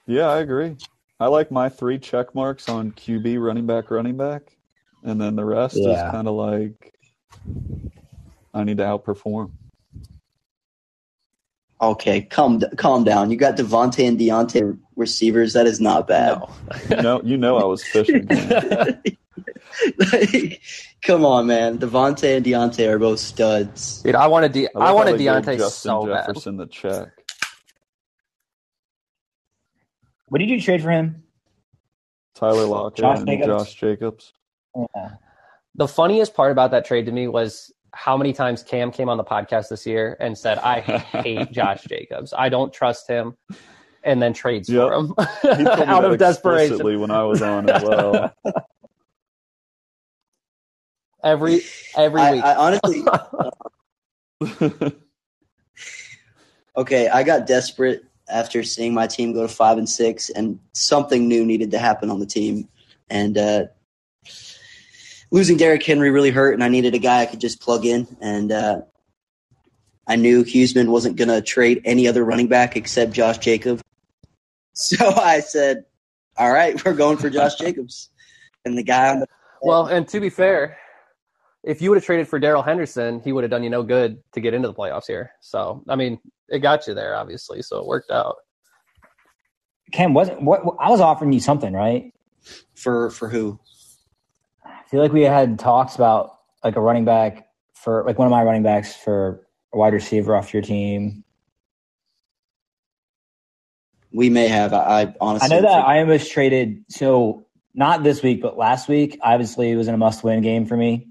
Yeah, I agree. I like my three check marks on QB, running back, running back, and then the rest Yeah. is kind of like I need to outperform. Okay, calm calm down. You got Davante and Diontae receivers. That is not bad. No, know, you know, I was fishing. Like, [laughs] come on, man. Davante and Diontae are both studs. Dude, I wanted De- I, I, like wanted how they gave Diontae Justin so bad. Jefferson the check. What did you trade for him? Tyler Lockett Josh and Jacobs. Josh Jacobs. Yeah. The funniest part about that trade to me was how many times Cam came on the podcast this year and said, "I hate [laughs] Josh Jacobs. I don't trust him," and then trades Yep. for him He told [laughs] out of desperation. explicitly when I was on as well. [laughs] every every I, week. I honestly, uh, okay, I got desperate after seeing my team go to five and six, and something new needed to happen on the team. And uh, losing Derrick Henry really hurt, and I needed a guy I could just plug in. And uh, I knew Huseman wasn't going to trade any other running back except Josh Jacobs. [laughs] So I said, "All right, we're going for Josh [laughs] Jacobs." And the guy on the well, and to be fair, if you would have traded for Darrell Henderson, he would have done you no good to get into the playoffs here. So, I mean, it got you there, obviously. So it worked out. Cam wasn't what I was offering you something, right? for for who? I feel like we had talks about like a running back for like one of my running backs for a wide receiver off your team. We may have. I, I honestly, I know that I almost traded. So not this week, but last week, obviously it was in a must-win game for me,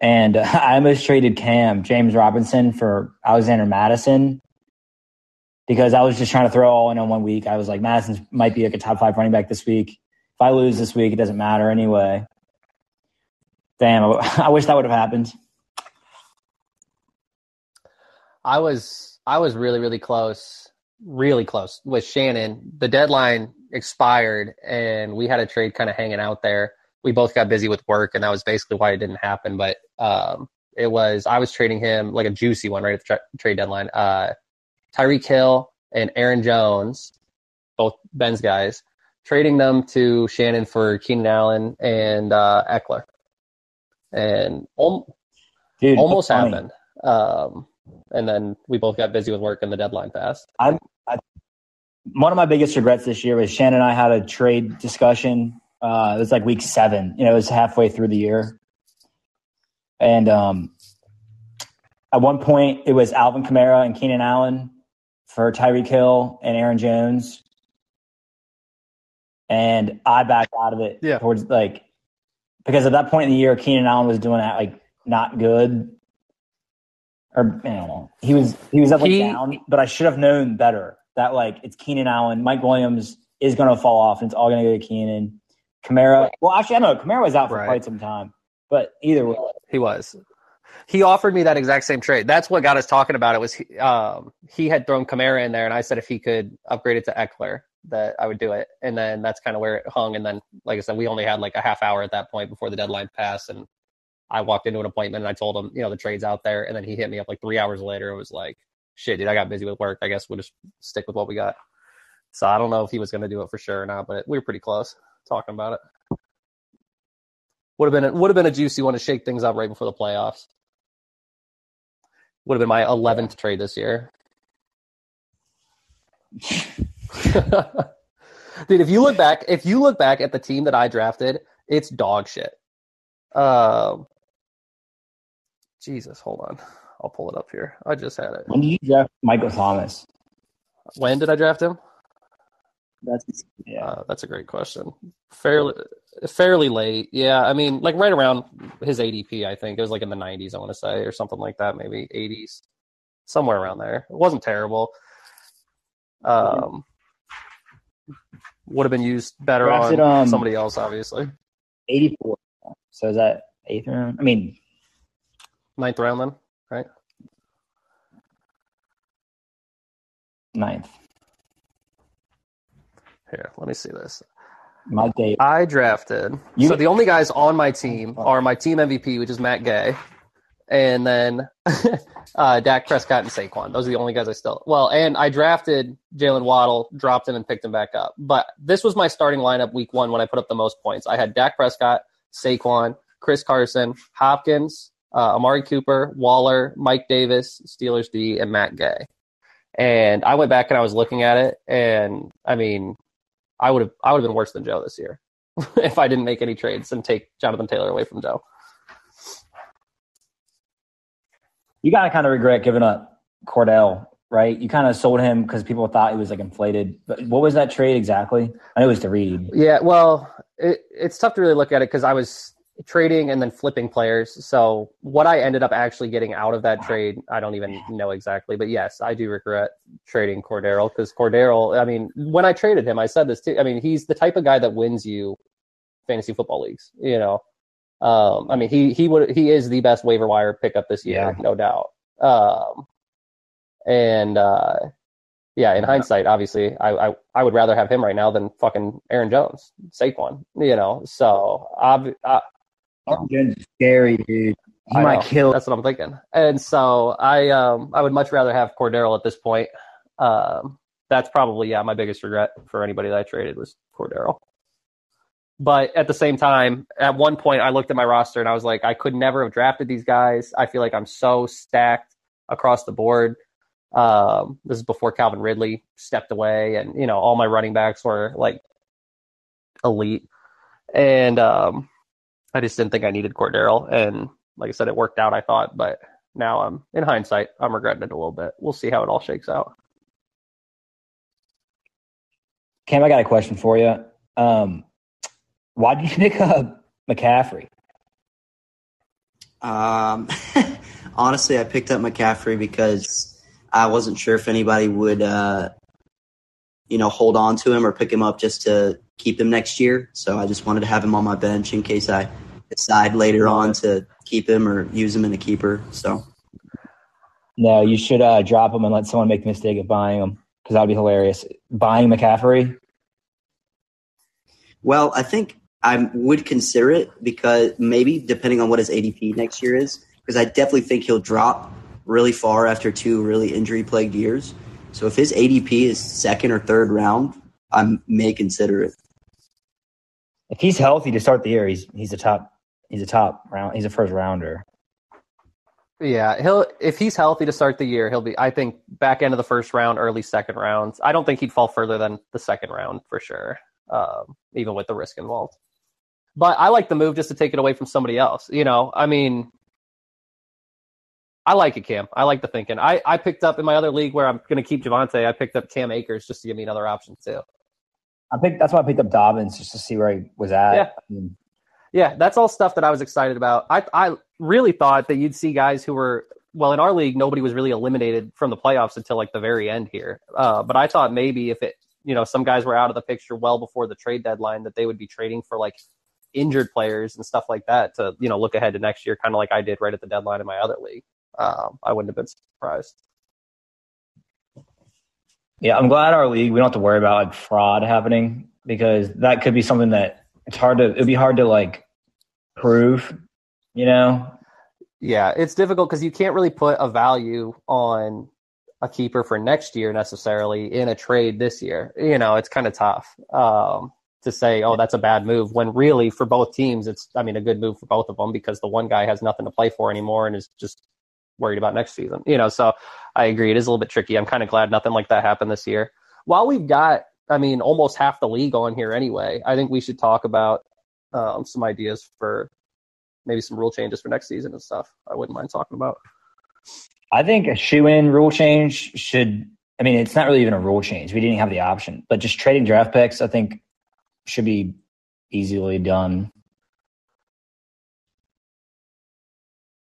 and [laughs] I almost traded Cam James Robinson for Alexander Mattison because I was just trying to throw all in on one week. I was like, Mattison might be like a top five running back this week. If I lose this week, it doesn't matter anyway. Damn, [laughs] I wish that would have happened. I was I was really really close, really close with Shannon. The deadline expired, and we had a trade kind of hanging out there. We both got busy with work, and that was basically why it didn't happen. But um, it was I was trading him like a juicy one right at the tra- trade deadline. Uh, Tyreek Hill and Aaron Jones, both Ben's guys, trading them to Shannon for Keenan Allen and uh, Ekeler, and al- Dude, almost happened. Um, and then we both got busy with work, and the deadline passed. I'm one of my biggest regrets this year was Shannon and I had a trade discussion. Uh, it was like week seven. You know, it was halfway through the year, and um, at one point it was Alvin Kamara and Keenan Allen for Tyreek Hill and Aaron Jones, and I backed out of it Yeah. towards like because at that point in the year Keenan Allen was doing that like not good. Or I don't know. He was he was definitely He- down, but I should have known better that like it's Keenan Allen, Mike Williams is going to fall off, and it's all going to go to Keenan. Kamara. Well, actually, I don't know. Kamara was out for Right. quite some time, but either way, He was. He offered me that exact same trade. That's what got us talking about it. Was he, um, he had thrown Kamara in there, and I said if he could upgrade it to Ekeler, that I would do it. And then that's kind of where it hung. And then, like I said, we only had like a half hour at that point before the deadline passed, and I walked into an appointment and I told him, you know, the trade's out there. And then he hit me up like three hours later. It was like, shit, dude, I got busy with work. I guess we'll just stick with what we got. So I don't know if he was going to do it for sure or not, but we were pretty close talking about it. Would have been a, would have been a juicy one to shake things up right before the playoffs. Would have been my eleventh trade this year. [laughs] Dude, if you look back, if you look back at the team that I drafted, it's dog shit. Um, Jesus, hold on, I'll pull it up here. I just had it. when did you draft Michael Thomas? When did I draft him? That's Yeah, Uh, that's a great question. Fairly, fairly late. Yeah, I mean, like right around his ADP. I think it was like in the 90s. I want to say, or something like that, maybe 80s, somewhere around there. It wasn't terrible. Um, would have been used better Drafted, on um, somebody else, obviously. eighty-four. So is that eighth round? I mean, Ninth round, then, right? ninth. Here, let me see this. Mike Davis. I drafted. You- so the only guys on my team are my team MVP, which is Matt Gay, and then [laughs] uh, Dak Prescott and Saquon. Those are the only guys I still. Well, and I drafted Jaylen Waddle, dropped him, and picked him back up. But this was my starting lineup week one when I put up the most points. I had Dak Prescott, Saquon, Chris Carson, Hopkins, uh, Amari Cooper, Waller, Mike Davis, Steelers D, and Matt Gay. And I went back and I was looking at it, and I mean, I would have I would have been worse than Joe this year [laughs] if I didn't make any trades and take Jonathan Taylor away from Joe. You gotta kind of regret giving up Cordell, right? You kind of sold him because people thought he was like inflated. But what was that trade exactly? I know it was to read. Yeah, well, it, it's tough to really look at it because I was trading and then flipping players. So what I ended up actually getting out of that trade, I don't even know exactly. But yes, I do regret trading Cordero because Cordero. I mean, when I traded him, I said this too. I mean, he's the type of guy that wins you fantasy football leagues. You know, Um, I mean, he he would he is the best waiver wire pickup this year, Yeah. no doubt. Um, and uh, yeah, in hindsight, obviously, I, I I would rather have him right now than fucking Aaron Jones, Saquon. You know, so ob- uh, Martin Jones is scary, dude. He I might know. kill. That's what I'm thinking. And so I um I would much rather have Cordero at this point. Um, that's probably yeah my biggest regret for anybody that I traded was Cordero. But at the same time, at one point I looked at my roster and I was like, I could never have drafted these guys. I feel like I'm so stacked across the board. Um, this is before Calvin Ridley stepped away, and you know all my running backs were like elite, and um, I just didn't think I needed Cordero. And like I said, it worked out. I thought, but now I'm in hindsight, I'm regretting it a little bit. We'll see how it all shakes out. Cam, I got a question for you. Um, why did you [laughs] pick up McCaffrey? Um, [laughs] honestly, I picked up McCaffrey because I wasn't sure if anybody would, uh, you know, hold on to him or pick him up just to keep him next year. So I just wanted to have him on my bench in case I decide later on to keep him or use him in a keeper. So No, you should uh, drop him and let someone make the mistake of buying him because that would be hilarious. Buying McCaffrey? Well, I think I would consider it because maybe depending on what his ADP next year is, because I definitely think he'll drop really far after two really injury plagued years. So if his ADP is second or third round, I may consider it. If he's healthy to start the year, he's he's a top he's a top round he's a first rounder. Yeah, he'll if he's healthy to start the year, he'll be I think back end of the first round, early second rounds. I don't think he'd fall further than the second round for sure, um, even with the risk involved. But I like the move just to take it away from somebody else. You know, I mean, I like it, Cam. I like the thinking. I, I picked up in my other league where I'm going to keep Javonte. I picked up Cam Akers just to give me another option too. I picked that's why I picked up Dobbins just to see where he was at. Yeah. I mean, Yeah, that's all stuff that I was excited about. I I really thought that you'd see guys who were well in our league. Nobody was really eliminated from the playoffs until like the very end here. Uh, but I thought maybe if it you know some guys were out of the picture well before the trade deadline that they would be trading for like injured players and stuff like that to you know look ahead to next year, kind of like I did right at the deadline in my other league. Um, I wouldn't have been surprised. yeah, I'm glad our league we don't have to worry about like fraud happening because that could be something that it's hard to it'd be hard to like prove, you know. Yeah, it's difficult because you can't really put a value on a keeper for next year necessarily in a trade this year. You know, it's kind of tough um, to say, oh, that's a bad move when really for both teams, it's, I mean, a good move for both of them because the one guy has nothing to play for anymore and is just worried about next season. You know, so I agree. It is a little bit tricky. I'm kind of glad nothing like that happened this year. While we've got, I mean, almost half the league on here anyway, I think we should talk about um, some ideas for maybe some rule changes for next season and stuff. I wouldn't mind talking about. I think a shoe in rule change should. I mean, it's not really even a rule change. We didn't have the option, but just trading draft picks, I think, should be easily done.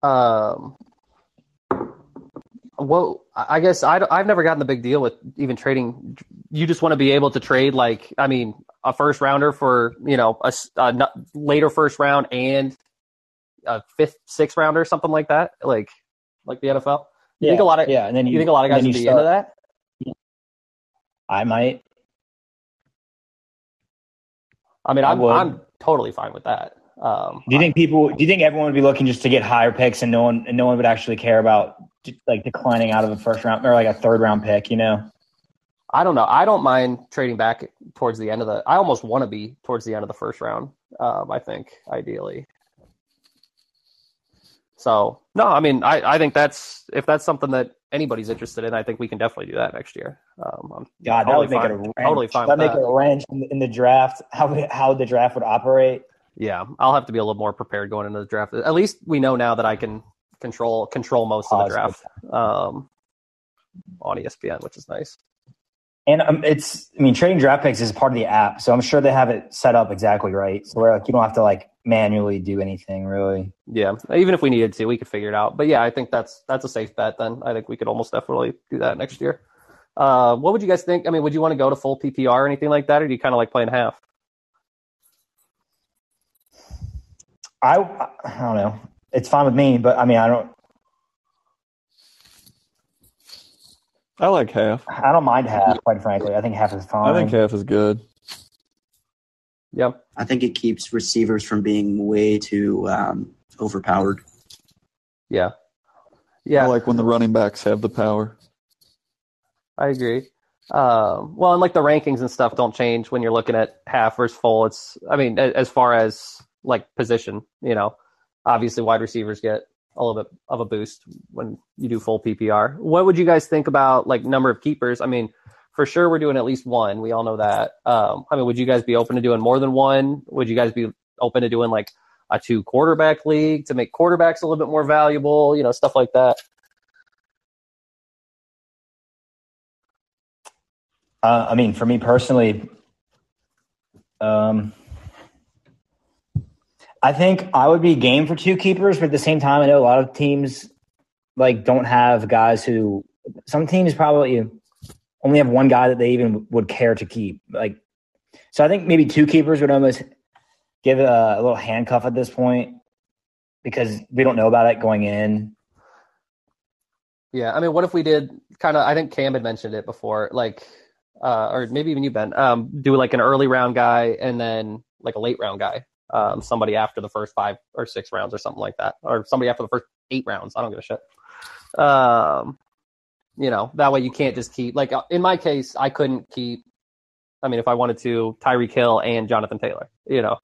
Um, well, I guess I, I've never gotten the big deal with even trading. You just want to be able to trade, like, I mean, a first rounder for, you know, a later first round and a fifth, sixth rounder, something like that, like, like the NFL. You think a lot of yeah, and then you, You think a lot of guys would be start- into that? I might. I mean, I I'm, would. I'm totally fine with that. Um, Do you think people? Do you think everyone would be looking just to get higher picks, and no one and no one would actually care about like declining out of the first round or like a third round pick? You know, I don't know. I don't mind trading back towards the end of the. I almost want to be towards the end of the first round. Um, I think ideally. So no, I mean, I, I think that's if that's something that anybody's interested in, I think we can definitely do that next year. Um, God, that totally would make fine, it a wrench. totally fine That'd make that. it a wrench in the, in the draft. How how the draft would operate? Yeah, I'll have to be a little more prepared going into the draft. At least we know now that I can control control most of the draft um, on ESPN, which is nice. And um, it's, I mean, trading draft picks is part of the app, so I'm sure they have it set up exactly right, so where like you don't have to like manually do anything really. Yeah, even if we needed to, we could figure it out. But yeah, I think that's that's a safe bet. Then I think we could almost definitely do that next year. Uh, what would you guys think? I mean, would you want to go to full PPR or anything like that, or do you kind of like playing half? I I don't know. It's fine with me, but I mean, I don't. I like half. I don't mind half. Quite frankly, I think half is fine. I think half is good. Yep. I think it keeps receivers from being way too um, overpowered. Yeah. Yeah. I like when the running backs have the power. I agree. Um, well, and like the rankings and stuff don't change when you're looking at half versus full. It's, I mean, as far as like position, you know, obviously wide receivers get a little bit of a boost when you do full PPR. What would you guys think about like number of keepers? I mean, for sure we're doing at least one. We all know that. Um, I mean, would you guys be open to doing more than one? Would you guys be open to doing like a two quarterback league to make quarterbacks a little bit more valuable? You know, stuff like that. Uh, I mean, for me personally, um, I think I would be game for two keepers, but at the same time, I know a lot of teams like don't have guys who. Some teams probably only have one guy that they even would care to keep. Like, so I think maybe two keepers would almost give a, a little handcuff at this point because we don't know about it going in. Yeah, I mean, what if we did kind of? I think Cam had mentioned it before, like, uh, or maybe even you, Ben. Um, do like an early round guy and then like a late round guy, um, somebody after the first five or six rounds or something like that, or somebody after the first eight rounds. I don't give a shit. Um, you know, that way you can't just keep like uh, in my case, I couldn't keep. I mean, if I wanted to, Tyree Hill and Jonathan Taylor. You know,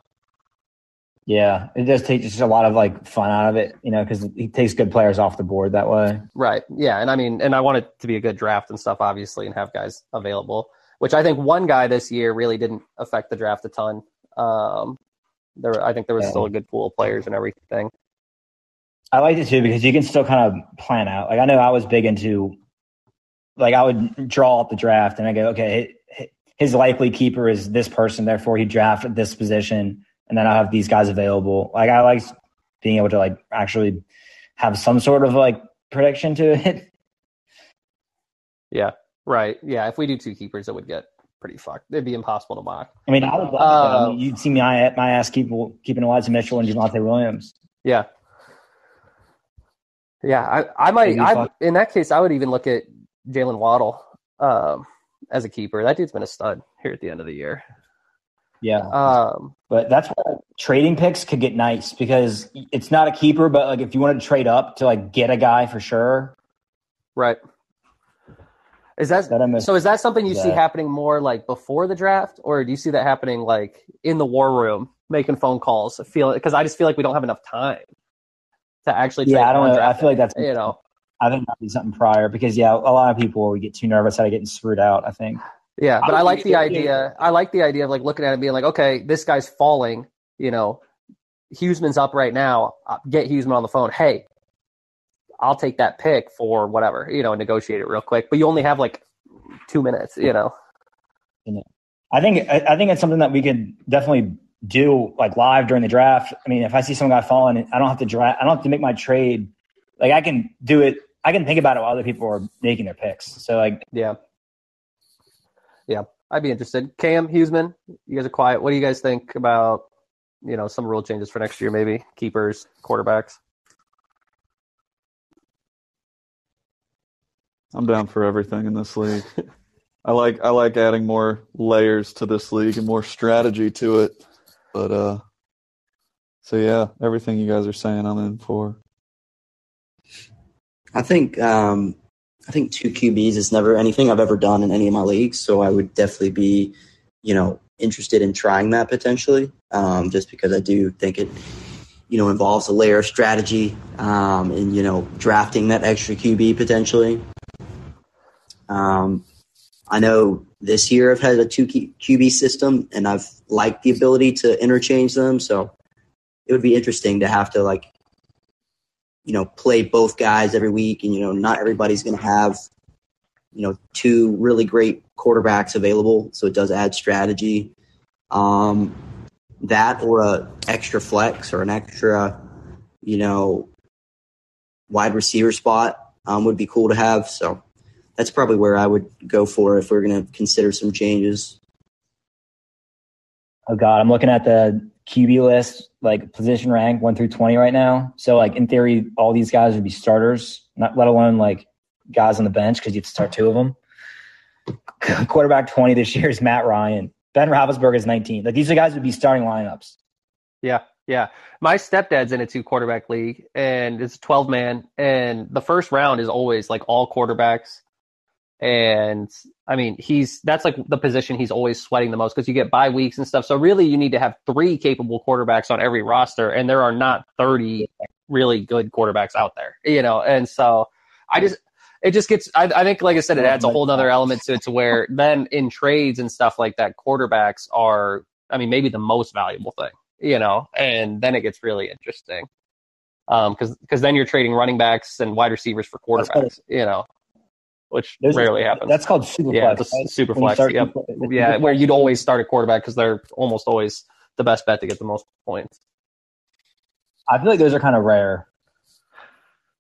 Yeah, it does take just a lot of like fun out of it, you know, because he takes good players off the board that way. Right. Yeah. And I mean, and I want it to be a good draft and stuff, obviously, and have guys available, which I think one guy this year really didn't affect the draft a ton. Um, there, I think there was Yeah. still a good pool of players and everything. I liked it too because you can still kind of plan out. Like I know I was big into, like I would draw up the draft and I go, okay, his likely keeper is this person, therefore he drafted this position, and then I have these guys available. Like I like being able to like actually have some sort of like prediction to it. Yeah. Right. Yeah. If we do two keepers, it would get pretty fucked. It'd be impossible to mock. I mean, I would it. I mean, Uh, you'd see my my ass keep keeping Elijah Mitchell and Javonte Williams. Yeah. Yeah. I, I might, I, in that case, I would even look at Jaylen Waddle um, as a keeper. That dude's been a stud here at the end of the year. Yeah. Um, But that's where trading picks could get nice because it's not a keeper, but like if you wanted to trade up to like get a guy for sure, right. Is that that So is that something you see happening more like before the draft, or do you see that happening like in the war room, making phone calls? Feel because I just feel like we don't have enough time to actually. yeah, I don't know. I feel like that's [laughs] you know, I think that'd be something prior because yeah, a lot of people would get too nervous out of getting screwed out. I think. yeah. But I I like the idea. I like the idea of like looking at it and being like, okay, this guy's falling. You know, Huseman's up right now. Uh, Get Huseman on the phone. Hey, I'll take that pick for whatever. You know, and negotiate it real quick. But you only have like two minutes. You know. I think I, think it's something that we could definitely do like live during the draft. I mean, if I see some guy falling, I don't have to draft. I don't have to make my trade. Like I can do it. I can think about it while other people are making their picks. So like, Yeah. Yeah, I'd be interested. Cam Huseman, you guys are quiet. What do you guys think about, you know, some rule changes for next year, maybe keepers, quarterbacks? I'm down for everything in this league. I like I like adding more layers to this league and more strategy to it. But uh so yeah, everything you guys are saying I'm in for. I think um, I think two QBs is never anything I've ever done in any of my leagues, so I would definitely be, you know, interested in trying that potentially, um, just because I do think it, you know, involves a layer of strategy um, and you know drafting that extra QB potentially. Um, I know this year I've had a two QB system, and I've liked the ability to interchange them, so it would be interesting to have to like you know, play both guys every week, and you know, not everybody's going to have, you know, two really great quarterbacks available. So it does add strategy. Um, that or a extra flex or an extra, you know, wide receiver spot um, would be cool to have. So that's probably where I would go for if we're going to consider some changes. oh god, I'm looking at the QB list, like position rank one through twenty right now. So like in theory, all these guys would be starters, not let alone like guys on the bench because you have to start two of them. [laughs] Quarterback twenty this year is Matt Ryan. Ben Roethlisberger is nineteen. Like these are guys would be starting lineups. Yeah, yeah. My stepdad's in a two quarterback league, and it's twelve man, and the first round is always like all quarterbacks. And I mean, he's that's like the position he's always sweating the most because you get bye weeks and stuff. So really, you need to have three capable quarterbacks on every roster, and there are not thirty really good quarterbacks out there, you know. And so I just it just gets I, I think like I said, it adds a whole other element to it to where then in trades and stuff like that, quarterbacks are I mean maybe the most valuable thing, you know, and then it gets really interesting. Um, because because then you're trading running backs and wide receivers for quarterbacks, you know which Those are- rarely happens. That's called super yeah, flex. right? super When flex. Yep. super- Yeah, where you'd always start a quarterback because they're almost always the best bet to get the most points. I feel like those are kind of rare.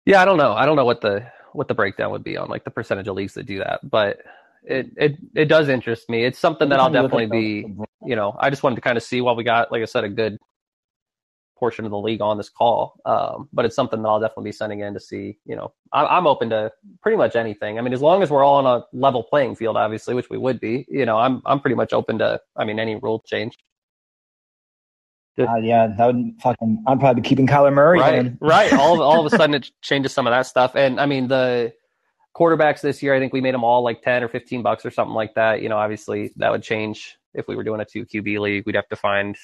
Yeah, I don't know. I don't know what the what the breakdown would be on like the percentage of leagues that do that, but it it it does interest me. It's something that I'll definitely be. You know, I just wanted to kind of see while we got, like I said, a good portion of the league on this call. Um, but it's something that I'll definitely be sending in to see. You know, I'm, I'm open to pretty much anything. I mean, as long as we're all on a level playing field, obviously, which we would be. You know, I'm I'm pretty much open to. I mean, any rule change. Uh, yeah, that would fucking. I'd probably be keeping Kyler Murray. right then. [laughs] right all of, all of a sudden it [laughs] changes some of that stuff and i mean the quarterbacks this year i think we made them all like 10 or 15 bucks or something like that you know obviously that would change if we were doing a 2 qb league we'd have to find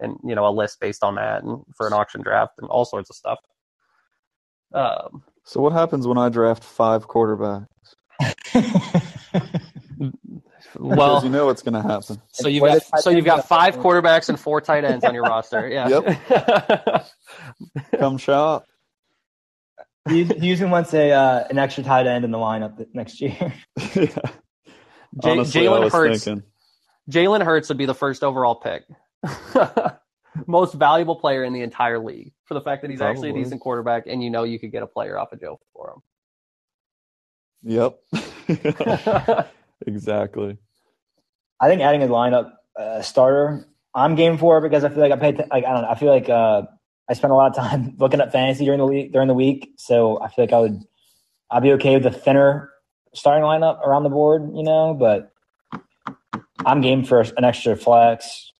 and you know a list based on that and for an auction draft and all sorts of stuff um So what happens when I draft five quarterbacks? [laughs] Well you know what's going to happen. so you've got so you've got five quarterbacks and four tight ends on your roster yeah Yep. [laughs] Come shop. He he usually wants a uh, an extra tight end in the lineup next year. [laughs] yeah. J- Honestly, Jalen Hurts thinking. Jalen Hurts would be the first overall pick. [laughs] Most valuable player in the entire league for the fact that he's actually a decent quarterback and you know you could get a player off of Joe for him. Yep. [laughs] exactly. I think adding a lineup uh, starter, I'm game for it because I feel like I paid. Like I don't know. I feel like uh, I spent a lot of time [laughs] looking at fantasy during the week. During the week, so I feel like I would. I'd be okay with the thinner starting lineup around the board, you know. But I'm game for an extra flex.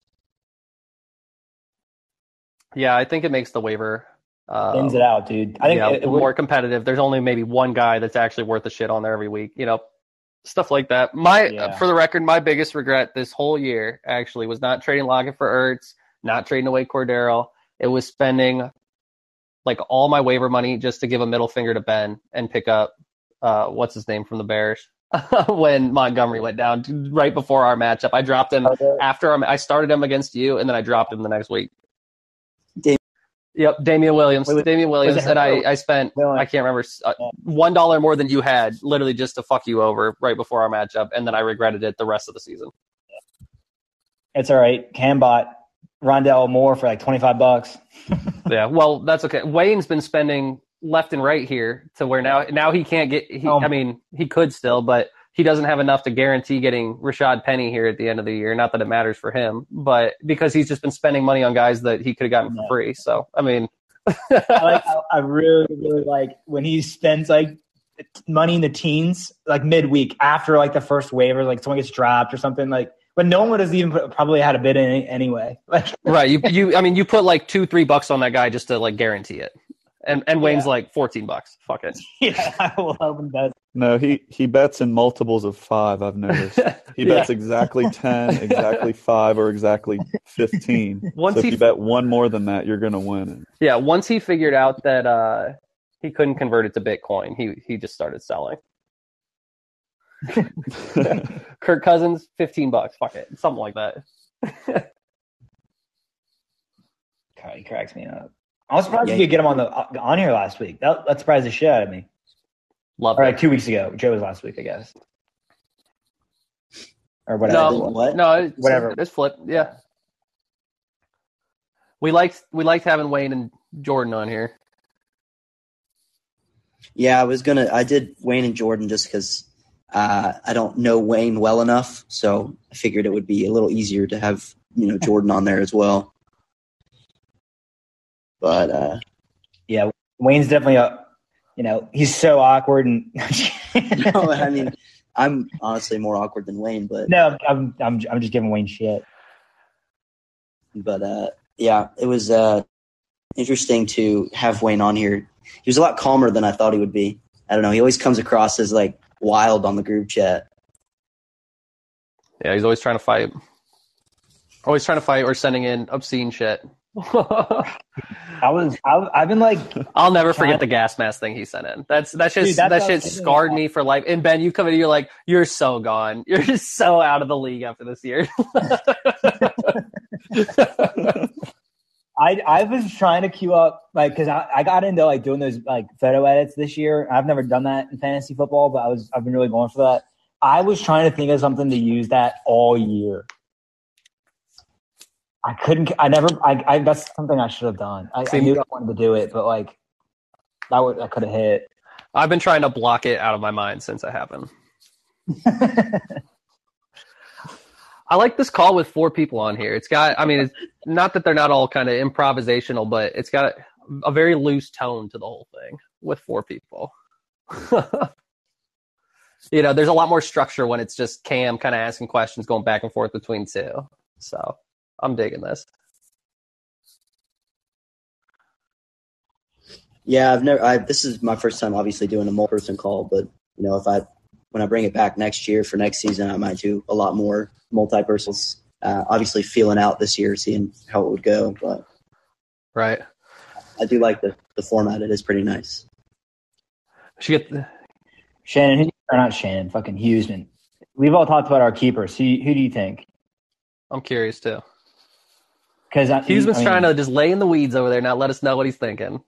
Yeah, I think it makes the waiver um, Thins it out, dude. I think yeah, it, it would- more competitive. There's only maybe one guy that's actually worth the shit on there every week. You know, stuff like that. My Yeah. for the record, my biggest regret this whole year actually was not trading Lockett for Ertz, not trading away Cordero. It was spending like all my waiver money just to give a middle finger to Ben and pick up uh, what's his name from the Bears [laughs] when Montgomery went down right before our matchup. I dropped him after I'm, I started him against you, and then I dropped him the next week. Dam- Yep, Damien Williams. Wait, Damien Williams, and I. I spent No, I can't remember uh, one dollar more than you had, literally just to fuck you over right before our matchup, and then I regretted it the rest of the season. It's all right. Cam bought Rondale Moore for like 25 bucks. [laughs] yeah, well, that's okay. Wayne's been spending left and right here to where now now he can't get. He, Um, I mean, he could still, but he doesn't have enough to guarantee getting Rashaad Penny here at the end of the year. Not that it matters for him, but because he's just been spending money on guys that he could have gotten for free. So I mean, I like. [laughs] I, really, really like when he spends like money in the teens, like midweek after like the first waiver, like someone gets dropped or something. Like But no one would have even put, probably had a bid in it anyway. Like [laughs] right? You you I mean, you put like two three bucks on that guy just to like guarantee it, and and Wayne's Yeah. like fourteen bucks. Fuck it. [laughs] yeah, I will help him bet. No, he he bets in multiples of five. I've noticed. [laughs] He Yeah. bets exactly ten, [laughs] exactly five, or exactly fifteen. Once so if he- you bet one more than that, you're gonna win Yeah, once he figured out that uh, he couldn't convert it to Bitcoin, he he just started selling. it. Kirk Cousins, fifteen bucks, fuck it, something like that. God, he cracks me up. I was surprised Yeah. you could get him on the on here last week. That, that surprised the shit out of me. Love Or it. like two weeks ago. Joe was last week, I guess. Or whatever. No, it was. What? no, it's, Whatever. It's flipped. Yeah, we liked we liked having Wayne and Jordan on here. Yeah, I was gonna. I did Wayne and Jordan just because uh, I don't know Wayne well enough, so I figured it would be a little easier to have you know Jordan on there as well. But uh, Yeah, Wayne's definitely a. You know, he's so awkward and. [laughs] [laughs] no, I mean, I'm honestly more awkward than Wayne, but no, I'm I'm I'm just giving Wayne shit. but uh, yeah, it was uh, interesting to have Wayne on here. He was a lot calmer than I thought he would be. I don't know. He always comes across as like wild on the group chat. Yeah, he's always trying to fight. Always trying to fight or sending in obscene shit. I was I, I've been like I'll never forget the gas mask thing he sent in. That's that's just that shit scarred me for life. And Ben, you come in, you're like, you're so gone. [laughs] You're just so out of the league after this year. [laughs] [laughs] I I was trying to queue up like because I, I got into like doing those like photo edits this year. I've never done that in fantasy football, but I was I've been really going for that. I was trying to think of something to use that all year. I couldn't. I never. I, I that's something I should have done. I, I knew I wanted to do it, but like that would that could have hit. I've been trying to block it out of my mind since it happened. [laughs] I like this call with four people on here. It's got, I mean, it's not that they're not all kind of improvisational, but it's got a, a very loose tone to the whole thing with four people. [laughs] you know, there's a lot more structure when it's just Cam kind of asking questions, going back and forth between two. So I'm digging this. Yeah, I've never. I, this is my first time, obviously, doing a multi-person call. But you know, if I when I bring it back next year for next season, I might do a lot more multi-persons. Uh, obviously, feeling out this year, seeing how it would go. But Right. I do like the the format. It is pretty nice. She get the, Shannon, who, or not Shannon, fucking Huseman. We've all talked about our keepers. Who, who do you think? I'm curious too. Because He's been trying to just lay in the weeds over there, not let us know what he's thinking.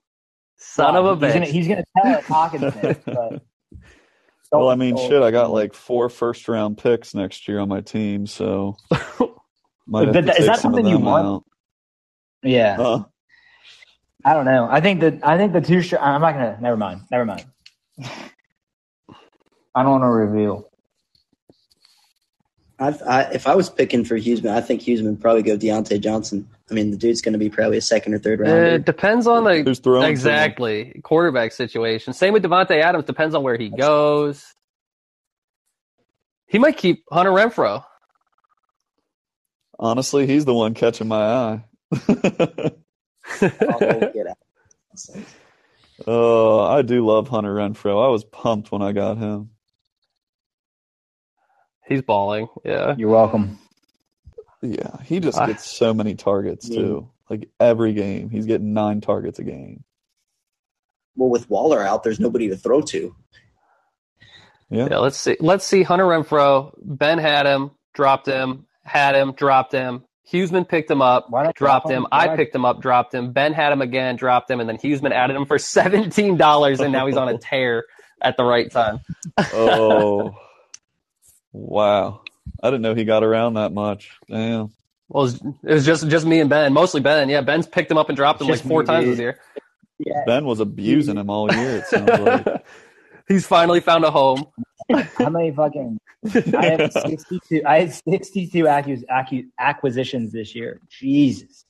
Son of a he's bitch. Gonna, he's gonna tell us Hawkins, but [laughs] Well, I mean, shit, I got like four first round picks next year on my team, so [laughs] might But that- is that some something you want? out. yeah. Huh? I don't know. I think that I think the two. Sh- I'm not gonna. Never mind. Never mind. [laughs] I don't want to reveal. I, I, if I was picking for Huseman, I think Huseman would probably go Diontae Johnson. I mean, the dude's going to be probably a second or third rounder. It depends on the Who's throwing to him? exactly quarterback situation. Same with Davante Adams. Depends on where he goes. He might keep Hunter Renfrow. Honestly, he's the one catching my eye. [laughs] I'll go get out. [laughs] oh, I do love Hunter Renfrow. I was pumped when I got him. He's balling. Yeah. You're welcome. Yeah, he just I- gets so many targets Yeah. too. Like every game, he's getting nine targets a game. Well, with Waller out, there's nobody to throw to. Yeah, Yeah. Let's see. Let's see. Hunter Renfrow. Ben had him, dropped him, had him, dropped him. Huseman picked him up, Why not dropped him? him. I picked him up, dropped him. Ben had him again, dropped him, and then Huseman added him for [laughs] seventeen dollars, and now he's on a [laughs] tear at the right time. Oh, wow! I didn't know he got around that much. Damn. Well, it was, it was just just me and Ben, mostly Ben. Yeah, Ben's picked him up and dropped him like four me, times dude. this year. Yeah. Ben was abusing him all year. It sounds like. [laughs] He's finally found a home. [laughs] How many fucking? I have 62. I had 62 accu- accu- acquisitions this year. Jesus.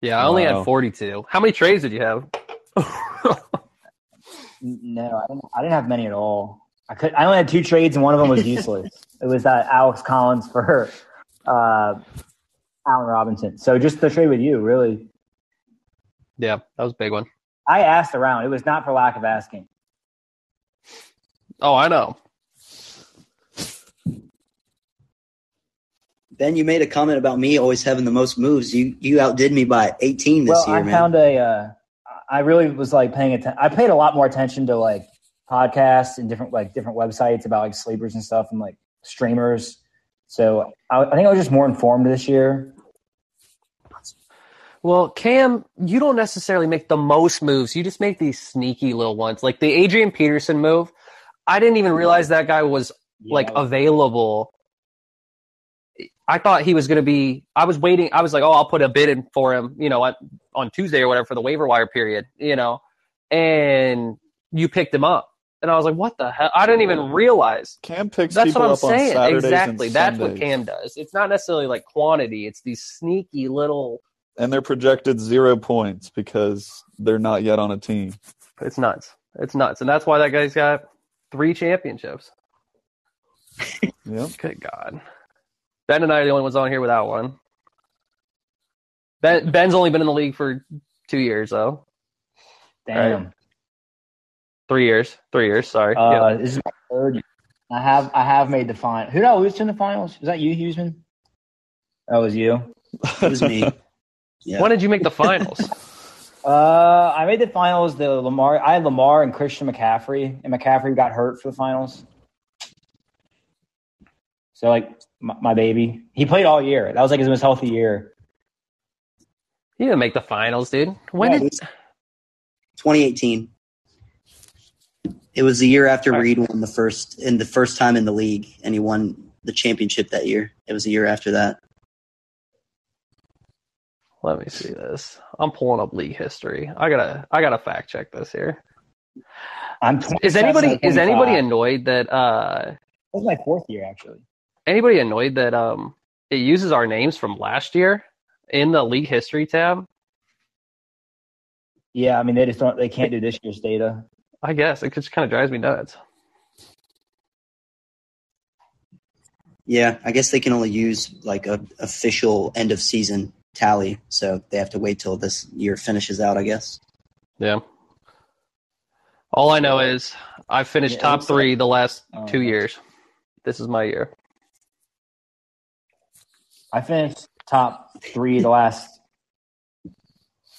Yeah, I only Wow. had 42. How many trades did you have? [laughs] No, I didn't, I didn't have many at all. I could. I only had two trades, and one of them was useless. [laughs] it was that Alex Collins for uh, Allen Robinson. So just the trade with you, really. yeah, that was a big one. I asked around. It was not for lack of asking. Oh, I know. Ben, you made a comment about me always having the most moves. You you outdid me by 18 this well, year, I man. found a. Uh, I really was like paying attention. I paid a lot more attention to like podcasts and different like different websites about like sleepers and stuff and like streamers. So I, I think I was just more informed this year. Well, Cam, you don't necessarily make the most moves. You just make these sneaky little ones. Like the Adrian Peterson move. I didn't even realize that guy was like available. I thought he was going to be. I was waiting. I was like, oh, I'll put a bid in for him, you know, on, on Tuesday or whatever for the waiver wire period, you know. And you picked him up, and I was like, "What the hell?" I didn't even realize. Cam picks That's people what I'm up on saying. Saturdays Exactly. and That's what Cam does. It's not necessarily like quantity. It's these sneaky little. and they're projected zero points because they're not yet on a team. It's nuts. It's nuts, and that's why that guy's got three championships. [laughs] Yep. Good God. Ben and I are the only ones on here without one. Ben Ben's only been in the league for two years though. Damn. Three years. Three years. Sorry. Uh, Yeah. This is my third. year. I have I have made the final. Who did I lose to in the finals? Was that you, Huseman? That was you. It was me. [laughs] Yeah. When did you make the finals? [laughs] Uh, I made the finals. The Lamar, I had Lamar and Christian McCaffrey, and McCaffrey got hurt for the finals. So like my, my baby, he played all year. That was like his most healthy year. you didn't make the finals, dude. When Yeah, did 2018. It was the year after All right. Reed won the first in the first time in the league, and he won the championship that year. It was a year after that. Let me see this. I'm pulling up league history. I gotta I gotta fact check this here. I'm Is anybody is anybody annoyed that uh That was my fourth year actually. anybody annoyed that um it uses our names from last year in the league history tab? Yeah, I mean they just don't. They can't do this year's data. I guess it just kind of drives me nuts. Yeah, I guess they can only use like a official end of season tally, so they have to wait till this year finishes out. I guess. Yeah. All I know is I finished Yeah, top looks three the last Oh, two okay. years. This is my year. I finished top three the last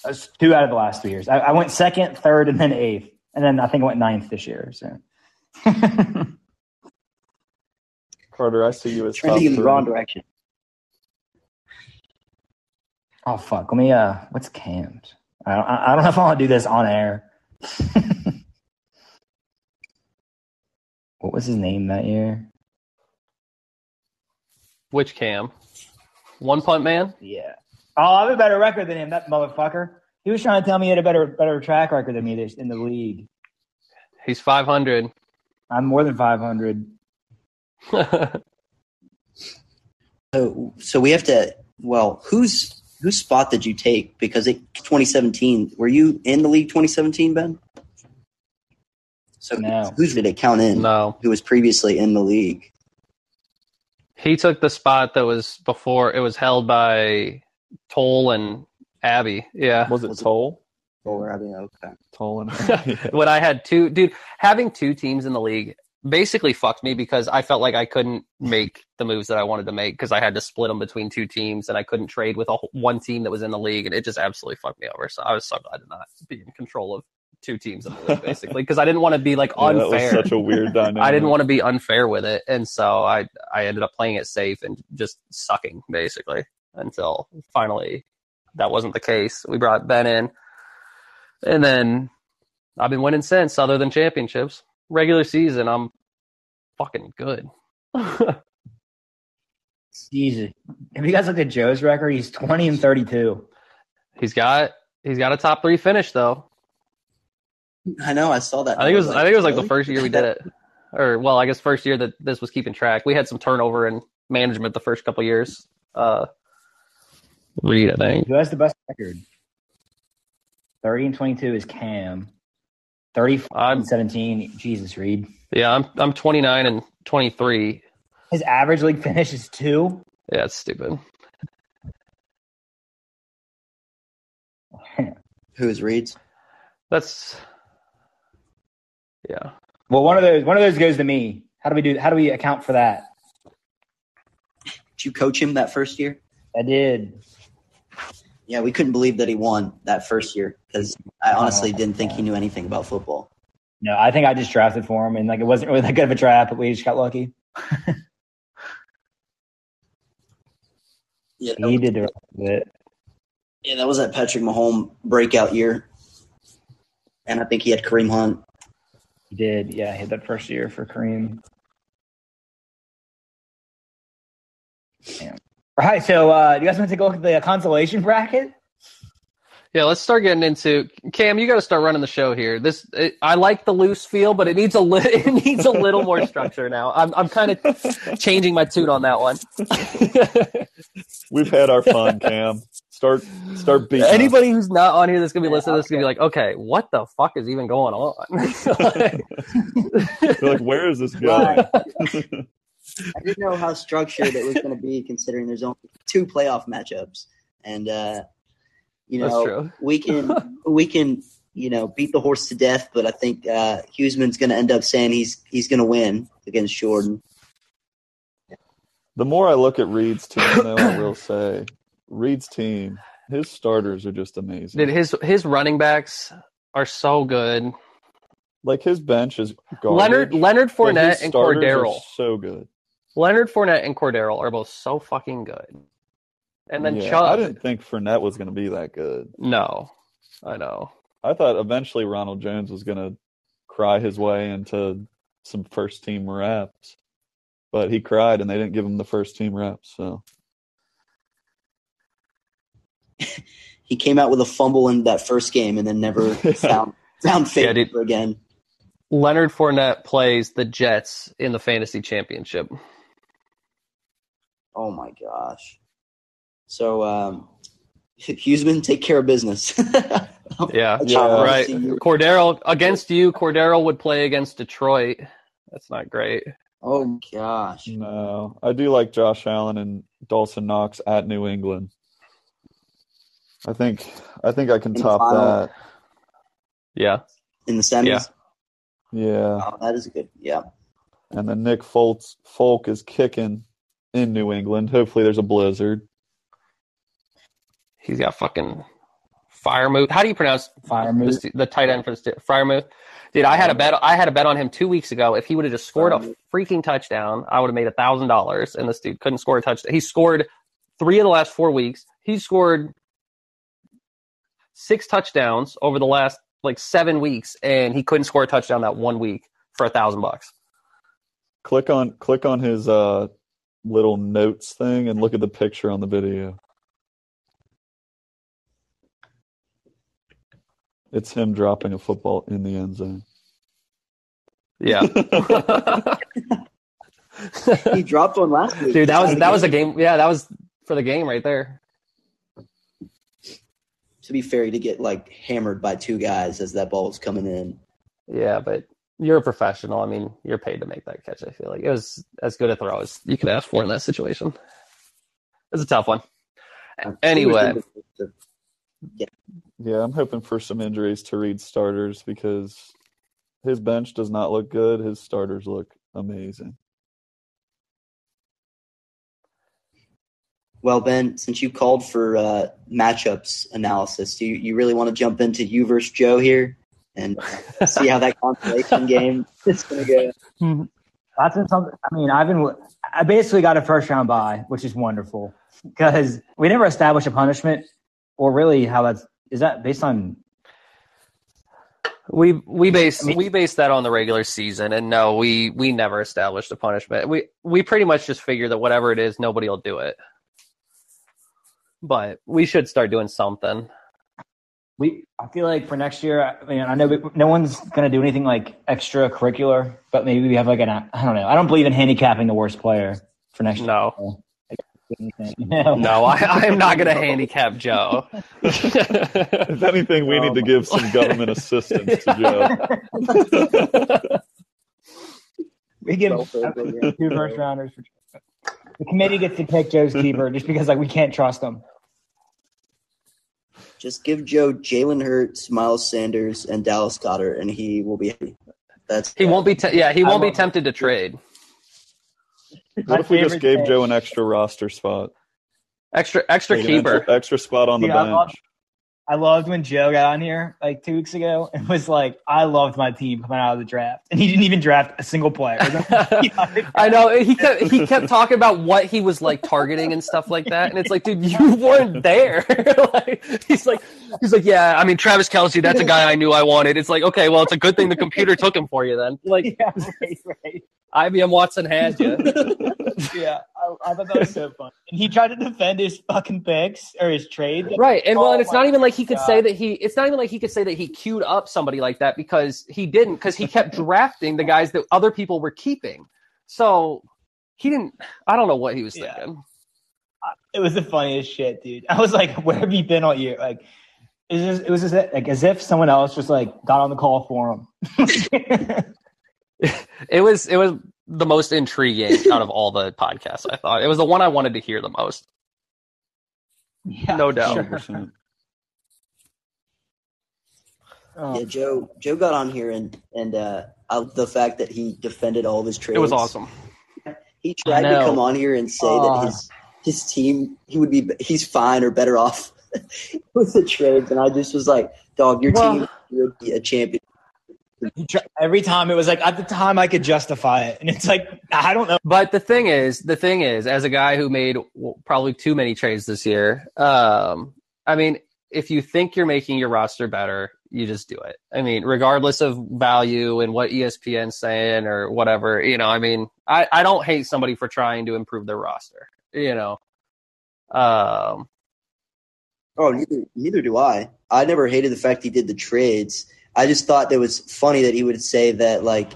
uh, two out of the last three years. I, I went second, third, and then eighth, and then I think I went ninth this year. So [laughs] Carter, I see you as Trending in the wrong direction. oh fuck, let me. Uh, what's Cam's? I don't, I I don't know if I want to do this on air. [laughs] what was his name that year? Which cam? One punt man? Yeah. Oh, I have a better record than him. That motherfucker. He was trying to tell me he had a better better track record than me this, in the league. He's 500. I'm more than 500. [laughs] So, so we have to. Well, whose whose spot did you take? Because it 2017. Were you in the league 2017, Ben? So No. whose did it count in? no. Who was previously in the league? He took the spot that was before it was held by Toll and Abby. Yeah. Was it Was it- Toll? Or I mean, okay. Toll and [laughs] [laughs] when I had two, dude, having two teams in the league basically fucked me because I felt like I couldn't make the moves that I wanted to make because I had to split them between two teams and I couldn't trade with a, one team that was in the league and it just absolutely fucked me over. So I was so glad to not be in control of two teams in the league basically because I didn't want to be like [laughs] Yeah, that unfair. was such a weird dynamic. I didn't want to be unfair with it, and so I I ended up playing it safe and just sucking basically until finally that wasn't the case. We brought Ben in, and then I've been winning since, other than championships. Regular season, I'm fucking good. [laughs] Jesus. If you guys look at Joe's record? He's 20 and 32. he's got he's got a top three finish though. I know. I saw that. I think it was I think it was like the first year we did it, [laughs] or well, I guess first year that this was keeping track. We had some turnover in management the first couple years. Uh, Reed, I think. Who has the best record? 30 and 22 is Cam. 35 I'm and 17, Jesus Reed. yeah, I'm I'm 29 and 23. His average league finish is two. Yeah, it's stupid. [laughs] Who is Reed's? That's yeah. Well, one of those one of those goes to me. How do we do how do we account for that? Did you coach him that first year? I did. Yeah, we couldn't believe that he won that first year because I honestly didn't think he knew anything about football. No, I think I just drafted for him and like it wasn't really that good of a draft, but we just got lucky. [laughs] Yeah, He was, did the it. yeah, that was that Patrick Mahomes breakout year, and I think he had Kareem Hunt. He did. Yeah, he had that first year for Kareem. Damn. All right, so uh, you guys want to take a look at the consolation bracket? Yeah, let's start getting into Cam. You got to start running the show here. This it, I like the loose feel, but it needs a li- [laughs] it needs a little more structure now. I'm I'm kind of changing my tune on that one. [laughs] We've had our fun, Cam. Start start beating. us. Anybody who's not on here that's gonna be listening to this is gonna be like, okay, what the fuck is even going on? [laughs] They're like, where is this going? I didn't know how structured it was going to be, considering there's only two playoff matchups, and uh, you know we can we can you know beat the horse to death, but I think uh, Huseman's going to end up saying he's he's going to win against Jordan. The more I look at Reed's team, though, I will say Reed's team, his starters are just amazing. Dude, his his running backs are so good. like his bench is garbage. Leonard Leonard but Fournette and starters Cordarrelle. so good. Leonard Fournette and Cordarrelle are both so fucking good. And then yeah, Chubb. I didn't think Fournette was going to be that good. No, I know. I thought eventually Ronald Jones was going to cry his way into some first team reps, but he cried and they didn't give him the first team reps. So [laughs] He came out with a fumble in that first game, and then never [laughs] found found Yeah, faith dude. again. Leonard Fournette plays the Jets in the fantasy championship. Oh my gosh! So um, [laughs] Huseman, take care of business. [laughs] Yeah, Yeah. right. Cordarrelle against you. Cordarrelle would play against Detroit. That's not great. Oh gosh! no, I do like Josh Allen and Dawson Knox at New England. I think I think I can In top that. Yeah. In the semis, Yeah. Yeah, oh, that is a good. Yeah, and then Nick Foltz Folk is kicking in New England. Hopefully, there's a blizzard. He's got fucking Freiermuth. How do you pronounce Fire the, move. the tight end for the st- Freiermuth? Dude, I had a bet. I had a bet on him two weeks ago. If he would have just scored a freaking touchdown, I would have made a thousand dollars. And this dude couldn't score a touchdown. He scored three of the last four weeks. He scored six touchdowns over the last like seven weeks, and he couldn't score a touchdown that one week for a thousand bucks. Click on click on his uh, little notes thing and look at the picture on the video. It's him dropping a football in the end zone. Yeah, [laughs] he dropped one last week. dude, that was that was a game. Yeah, that was for the game right there. To be fair, to get like hammered by two guys as that ball was coming in. Yeah, but you're a professional. I mean, you're paid to make that catch. I feel like it was as good a throw as you could ask for in that situation. It's a tough one. Anyway, Yeah, I'm hoping for some injuries to Reed's starters because his bench does not look good. His starters look amazing. Well, Ben, since you called for uh, matchups analysis, do you, you really want to jump into you versus Joe here and see how that consolation game is going to go? Hmm. That's been something. I mean, I've been. I basically got a first round bye, which is wonderful because we never established a punishment, or really how that's is that based on. we we base I mean- we base that on the regular season, and no, we we never established a punishment. We we pretty much just figure that whatever it is, nobody will do it. But we should start doing something. We, I feel like for next year, I mean, I know we- no one's going to do anything like extracurricular, but maybe we have like an, I don't know. I don't believe in handicapping the worst player for next No, year. No, [laughs] no, I, I am not going to handicap Joe. [laughs] If anything, we need to give some [laughs] government assistance to Joe. We give two first rounders. For, the committee gets to pick Joe's keeper just because like we can't trust him. Just give Joe Jalen Hurts, Miles Sanders, and Dallas Goedert, and he will be happy. That's He won't be. Te- yeah, he won't be tempted to trade. What if we just gave thing- Joe an extra roster spot? Extra extra Like keeper. extra, extra spot on the Yeah, I love- bench. I loved when Joe got on here like two weeks ago and was like, "I loved my team coming out of the draft," and he didn't even draft a single player. [laughs] I know he kept he kept talking about what he was like targeting and stuff like that, and it's like, dude, you weren't there. [laughs] like, he's like, he's like, yeah, I mean, Travis Kelce, that's a guy I knew I wanted. It's like, okay, well, it's a good thing the computer took him for you then. [laughs] Like, yeah, right, right. IBM Watson had you. Yeah, I thought that was so funny. And he tried to defend his fucking picks or his trade. Right, and well, Oh and it's oh not even like he could God. say that he. It's not even like he could say that he queued up somebody like that because he didn't. Because he kept drafting the guys that other people were keeping. So he didn't. I don't know what he was Yeah. thinking. Uh, it was the funniest shit, dude. I was like, [laughs] "Where have you been all year?" Like, it was just, it was just like as if someone else just like got on the call for him. [laughs] [laughs] It was. It was the most intriguing [laughs] out of all the podcasts. I thought it was the one I wanted to hear the most. yeah, No doubt. sure. 100%. Oh, Yeah, Joe. Joe got on here and and uh, the fact that he defended all of his trades. It was awesome. [laughs] He tried to come on here and say Oh. that his his team he would be he's fine or better off [laughs] with the trades, and I just was like, "Dog, your Well- team would be a champion." He tr- Every time it was like at the time I could justify it, and it's like I don't know. But the thing is, the thing is, as a guy who made probably too many trades this year, um, I mean, if you think you're making your roster better, you just do it. I mean, regardless of value and what ESPN's saying or whatever, you know, I mean, I, I don't hate somebody for trying to improve their roster, you know. Um, Oh, neither, neither do I. I never hated the fact he did the trades. I just thought it was funny that he would say that like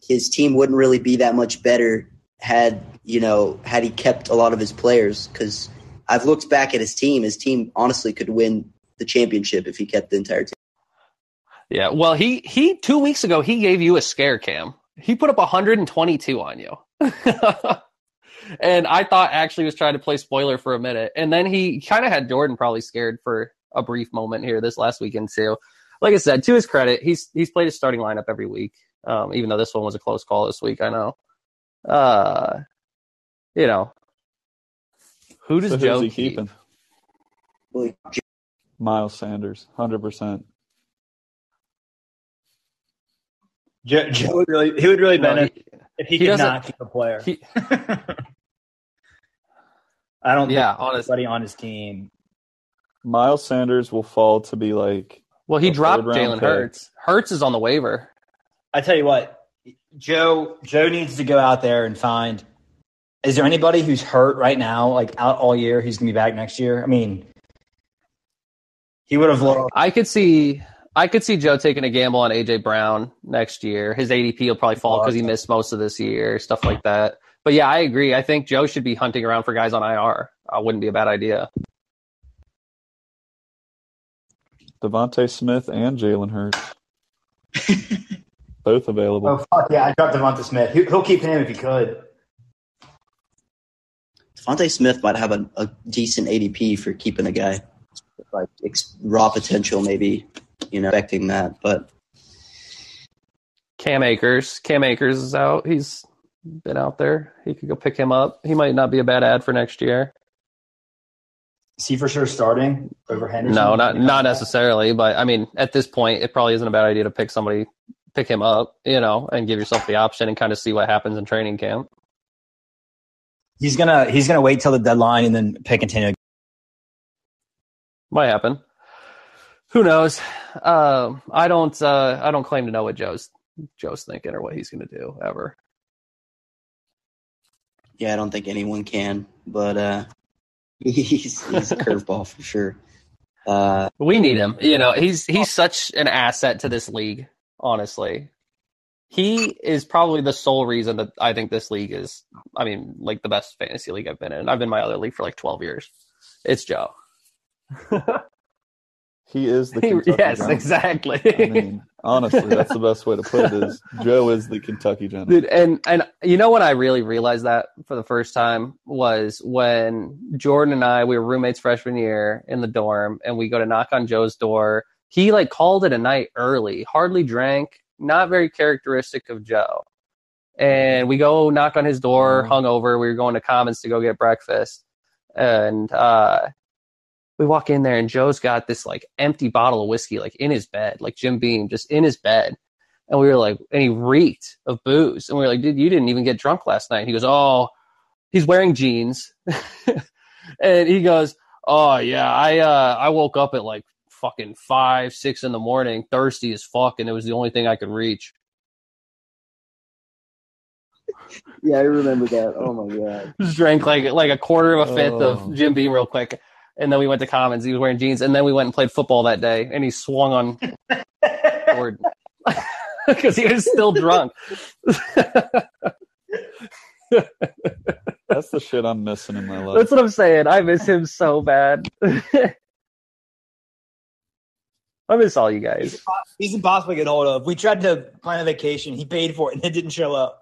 his team wouldn't really be that much better had you know had he kept a lot of his players. Because I've looked back at his team. His team honestly could win the championship if he kept the entire team. yeah, well, he, he, two weeks ago, he gave you a scare cam. He put up 122 on you. [laughs] and I thought actually was trying to play spoiler for a minute. And then he kind of had Jordan probably scared for a brief moment here this last weekend too. Like I said, to his credit, he's he's played his starting lineup every week. Um, even though this one was a close call this week, I know. Uh, you know, who does So Joe he keep? keeping? Well, Miles Sanders, hundred percent. Joe, Joe would really he would really No, benefit he- if he, he could doesn't- not keep a player. he- [laughs] I don't yeah, think honestly. anybody on his team. Miles Sanders will fall to be like Well, he dropped Jalen pick. Hurts. Hurts is on the waiver. I tell you what, Joe Joe needs to go out there and find. Is there anybody who's hurt right now, like out all year, who's gonna be back next year? I mean, he would have lost. I could see I could see Joe taking a gamble on AJ Brown next year. His ADP will probably fall because he missed most of this year, stuff like that. But yeah, I agree. I think Joe should be hunting around for guys on IR. Uh, wouldn't be a bad idea. DeVonta Smith and Jalen Hurts, both available. Oh fuck yeah! I dropped DeVonta Smith. He- He'll keep him if he could. DeVonta Smith might have a, a decent ADP for keeping a guy. Like ex- raw potential, maybe you know, expecting that, but Cam Akers. Cam Akers is out. He's been out there. He could go pick him up. He might not be a bad ad for next year. Is he for sure starting over Henderson? No, not not necessarily, but I mean, at this point, it probably isn't a bad idea to pick somebody, pick him up, you know, and give yourself the option and kind of see what happens in training camp. He's gonna he's gonna wait till the deadline and then pick continue. Might happen. Who knows? Um, I don't. Uh, I don't claim to know what Joe's Joe's thinking or what he's going to do ever. yeah, I don't think anyone can. But uh, [laughs] he's he's a curveball for sure. Uh, We need him. You know, he's he's such an asset to this league. Honestly, he is probably the sole reason that I think this league is. I mean, like the best fantasy league I've been in. I've been in my other league for like twelve years. It's Joe. [laughs] He is the [laughs] Kentucky yes, Giant. exactly. I mean, honestly, that's the best way to put it. Is Joe is the Kentucky Giant. Dude, and and you know when I really realized that for the first time was when Jordan and I we were roommates freshman year in the dorm, and we go to knock on Joe's door. He like called it a night early, hardly drank, not very characteristic of Joe. And we go knock on his door, Mhm. hungover. We were going to Commons to go get breakfast, and uh, we walk in there, and Joe's got this like empty bottle of whiskey like in his bed, like Jim Beam, just in his bed. And we were like, and he reeked of booze. And we were like, dude, you didn't even get drunk last night. And he goes, oh, he's wearing jeans. [laughs] and he goes, oh yeah, I uh, I woke up at like fucking five, six in the morning, thirsty as fuck, and it was the only thing I could reach. [laughs] Yeah, I remember that. Oh my god. [laughs] Just drank like like a quarter of a fifth Oh. of Jim Beam real quick, and then we went to Commons. He was wearing jeans, and then we went and played football that day, and he swung on [laughs] Jordan [laughs] because he was still drunk. That's the shit I'm missing in my life. That's what I'm saying. I miss him so bad. [laughs] I miss all you guys. He's impossible to get hold of. We tried to plan a vacation. He paid for it and it didn't show up.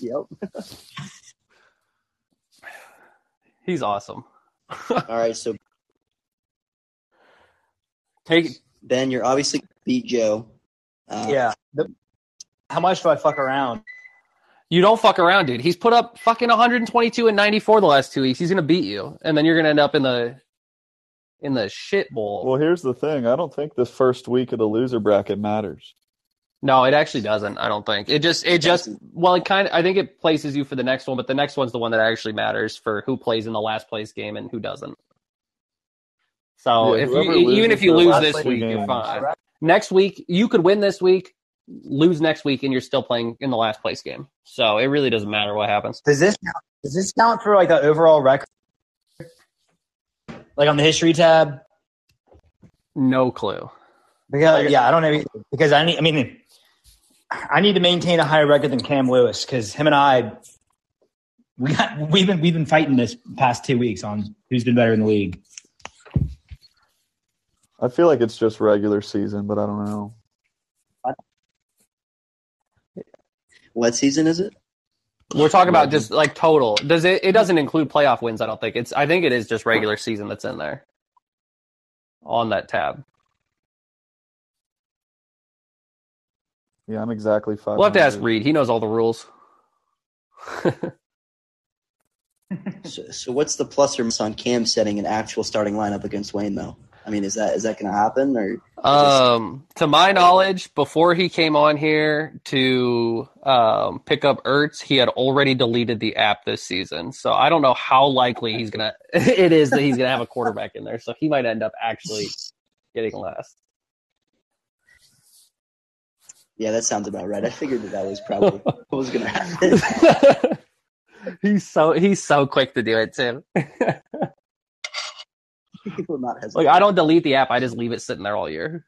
yep. He's awesome. [laughs] All right, so Take Ben, you're obviously beat Joe. Uh, yeah. How much do I fuck around? you don't fuck around, dude. He's put up fucking 122 and 94 the last two weeks. He's gonna beat you, and then you're gonna end up in the in the shit bowl. Well, here's the thing. I don't think the first week of the loser bracket matters. No, it actually doesn't. I don't think it just it just well it kind of I think it places you for the next one, but the next one's the one that actually matters for who plays in the last place game and who doesn't. So Yeah, if you even if you lose this two week, you're games. fine. Next week you could win this week, lose next week, and you're still playing in the last place game. So it really doesn't matter what happens. Does this count, does this count for like the overall record? Like on the history tab? No clue. Because yeah, I don't know because I need. I mean, I need to maintain a higher record than Cam Lewis because him and I, we got we've been we've been fighting this past two weeks on who's been better in the league. I feel like it's just regular season, but I don't know. What season is it? We're talking about just like total. Does it? It doesn't include playoff wins. I don't think it's. I think it is just regular season that's in there on that tab. Yeah, I'm exactly five. We'll have to ask Reed. He knows all the rules. [laughs] So, so what's the plus or minus on Cam setting an actual starting lineup against Wayne though? I mean, is that is that going to happen or? Um, to my knowledge, before he came on here to um, pick up Ertz, he had already deleted the app this season. So I don't know how likely he's gonna. [laughs] it is that he's gonna have a quarterback in there. So he might end up actually getting last. Yeah, that sounds about right. I figured that that was probably [laughs] what was going to happen. [laughs] he's so he's so quick to do it too. [laughs] He will not hesitate. Like I don't delete the app; I just leave it sitting there all year.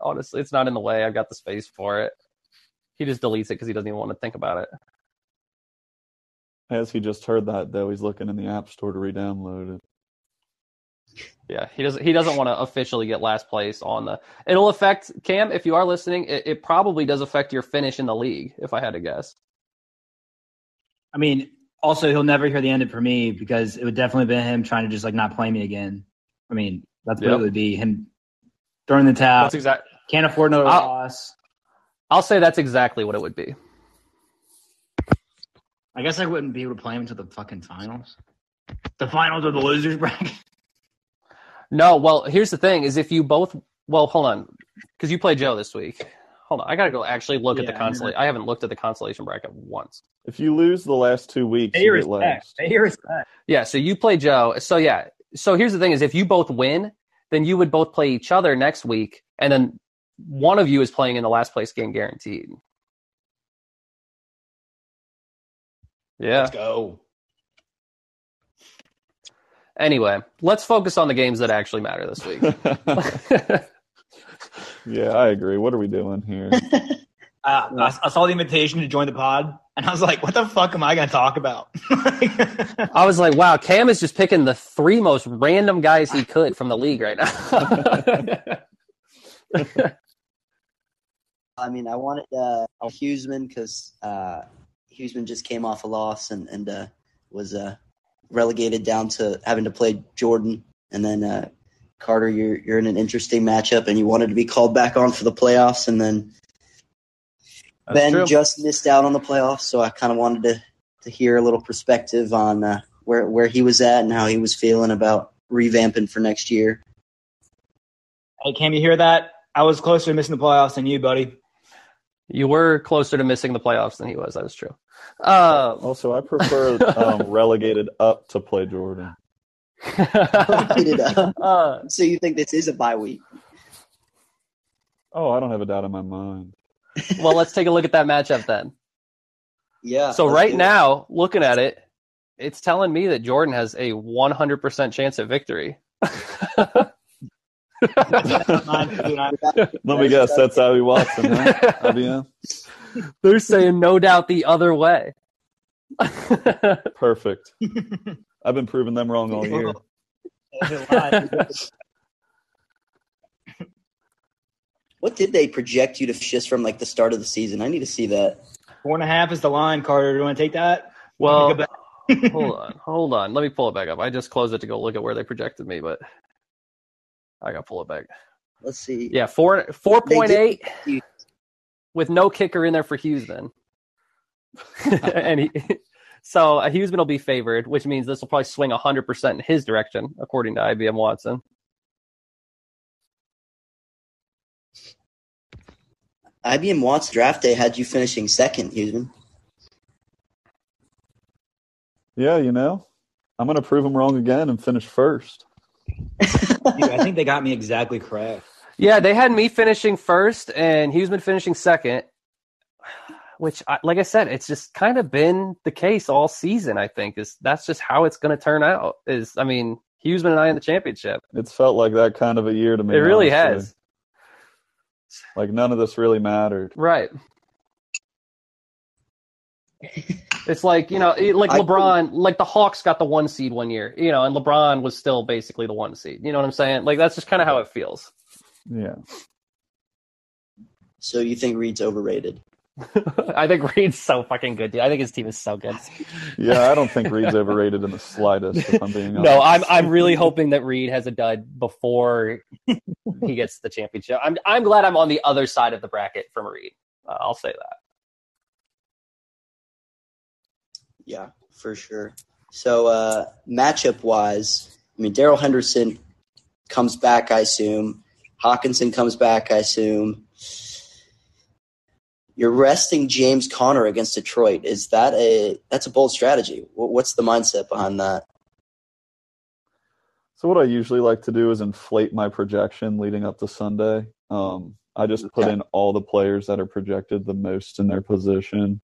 Honestly, it's not in the way. I've got the space for it. He just deletes it because he doesn't even want to think about it. As he just heard that, though, he's looking in the app store to re-download it. Yeah, he doesn't. He doesn't want to officially get last place on the. It'll affect Cam if you are listening. It, it probably does affect your finish in the league, if I had to guess. I mean, also he'll never hear the end of it for me because it would definitely be him trying to just like not play me again. I mean, that's what Yep. it would be him throwing the towel. That's exact. Can't afford another I'll- loss. I'll say that's exactly what it would be. I guess I wouldn't be able to play him until the fucking finals. The finals of the losers bracket. No, well, here's the thing: is if you both. Well, hold on, because you play Joe this week. Hold on, I gotta go actually look at the Yeah, I consolation. I haven't looked at the consolation bracket once. If you lose the last two weeks, Pay your you get respect. last. Pay your respect. Yeah, so you play Joe. So yeah, so here's the thing: is if you both win, then you would both play each other next week, and then one of you is playing in the last place game guaranteed. Yeah. Let's go. Anyway, let's focus on the games that actually matter this week. [laughs] yeah, I agree. What are we doing here? [laughs] Uh, I, I saw the invitation to join the pod, and I was like, "What the fuck am I going to talk about?" [laughs] I was like, wow, Cam is just picking the three most random guys he could from the league right now. I mean, I wanted uh, Huseman because uh, Huseman just came off a loss and and uh, was uh, relegated down to having to play Jordan, and then uh, Carter, you're you're in an interesting matchup, and you wanted to be called back on for the playoffs, and then That's Ben true. just missed out on the playoffs, so I kind of wanted to to hear a little perspective on uh, where where he was at and how he was feeling about revamping for next year. hey, Cam, you hear that? I was closer to missing the playoffs than you, buddy. You were closer to missing the playoffs than he was. That was true. Uh, Also, I prefer [laughs] um, relegated up to play Jordan. [laughs] Uh, So you think this is a bye week? Oh, I don't have a doubt in my mind. well, let's take a look at that matchup then. Yeah. So right do it. now, looking at it, it's telling me that Jordan has a 100% chance at victory. [laughs] Let me guess, that's Abby Watson, huh? IBM? [laughs] They're saying no doubt the other way. [laughs] Perfect. I've been proving them wrong all year. [laughs] What did they project you to just from like the start of the season? I need to see that. Four and a half is the line, Carter. Do you want to take that? well, hold on, hold on. Let me pull it back up. I just closed it to go look at where they projected me, but I got to pull it back. Let's see. Yeah, four four point eight with no kicker in there for Hughes then. [laughs] and he, [laughs] so uh, Huseman will be favored, which means this will probably swing hundred percent in his direction, according to IBM Watson. IBM Watts draft day had you finishing second, Huseman. Yeah, you know, I'm going to prove them wrong again and finish first. [laughs] Dude, I think they got me exactly correct. Yeah, they had me finishing first and Huseman finishing second, which, I, like I said, it's just kind of been the case all season. I think is that's just how it's going to turn out. Is I mean, Huseman and I in the championship. It's felt like that kind of a year to me. it really honestly. has, Like none of this really mattered. right? It's like you know, it- like I- LeBron, like the Hawks got the one seed one year, you know, and LeBron was still basically the one seed. You know what I'm saying? Like that's just kind of how it feels. Yeah. So you think Reed's overrated? [laughs] I think Reed's so fucking good, dude. I think his team is so good. Yeah, I don't think Reed's overrated in the slightest, if I'm being honest. [laughs] No, I'm I'm really hoping that Reed has a dud before he gets the championship. I'm I'm glad I'm on the other side of the bracket from Reed. Uh, I'll say that. Yeah, for sure. So uh, matchup wise, I mean Darrell Henderson comes back, I assume. Hockenson comes back, I assume. You're resting James Conner against Detroit. Is that a that's a bold strategy? What's the mindset behind that? So what I usually like to do is inflate my projection leading up to Sunday. Um, I just put Okay. in all the players that are projected the most in their position,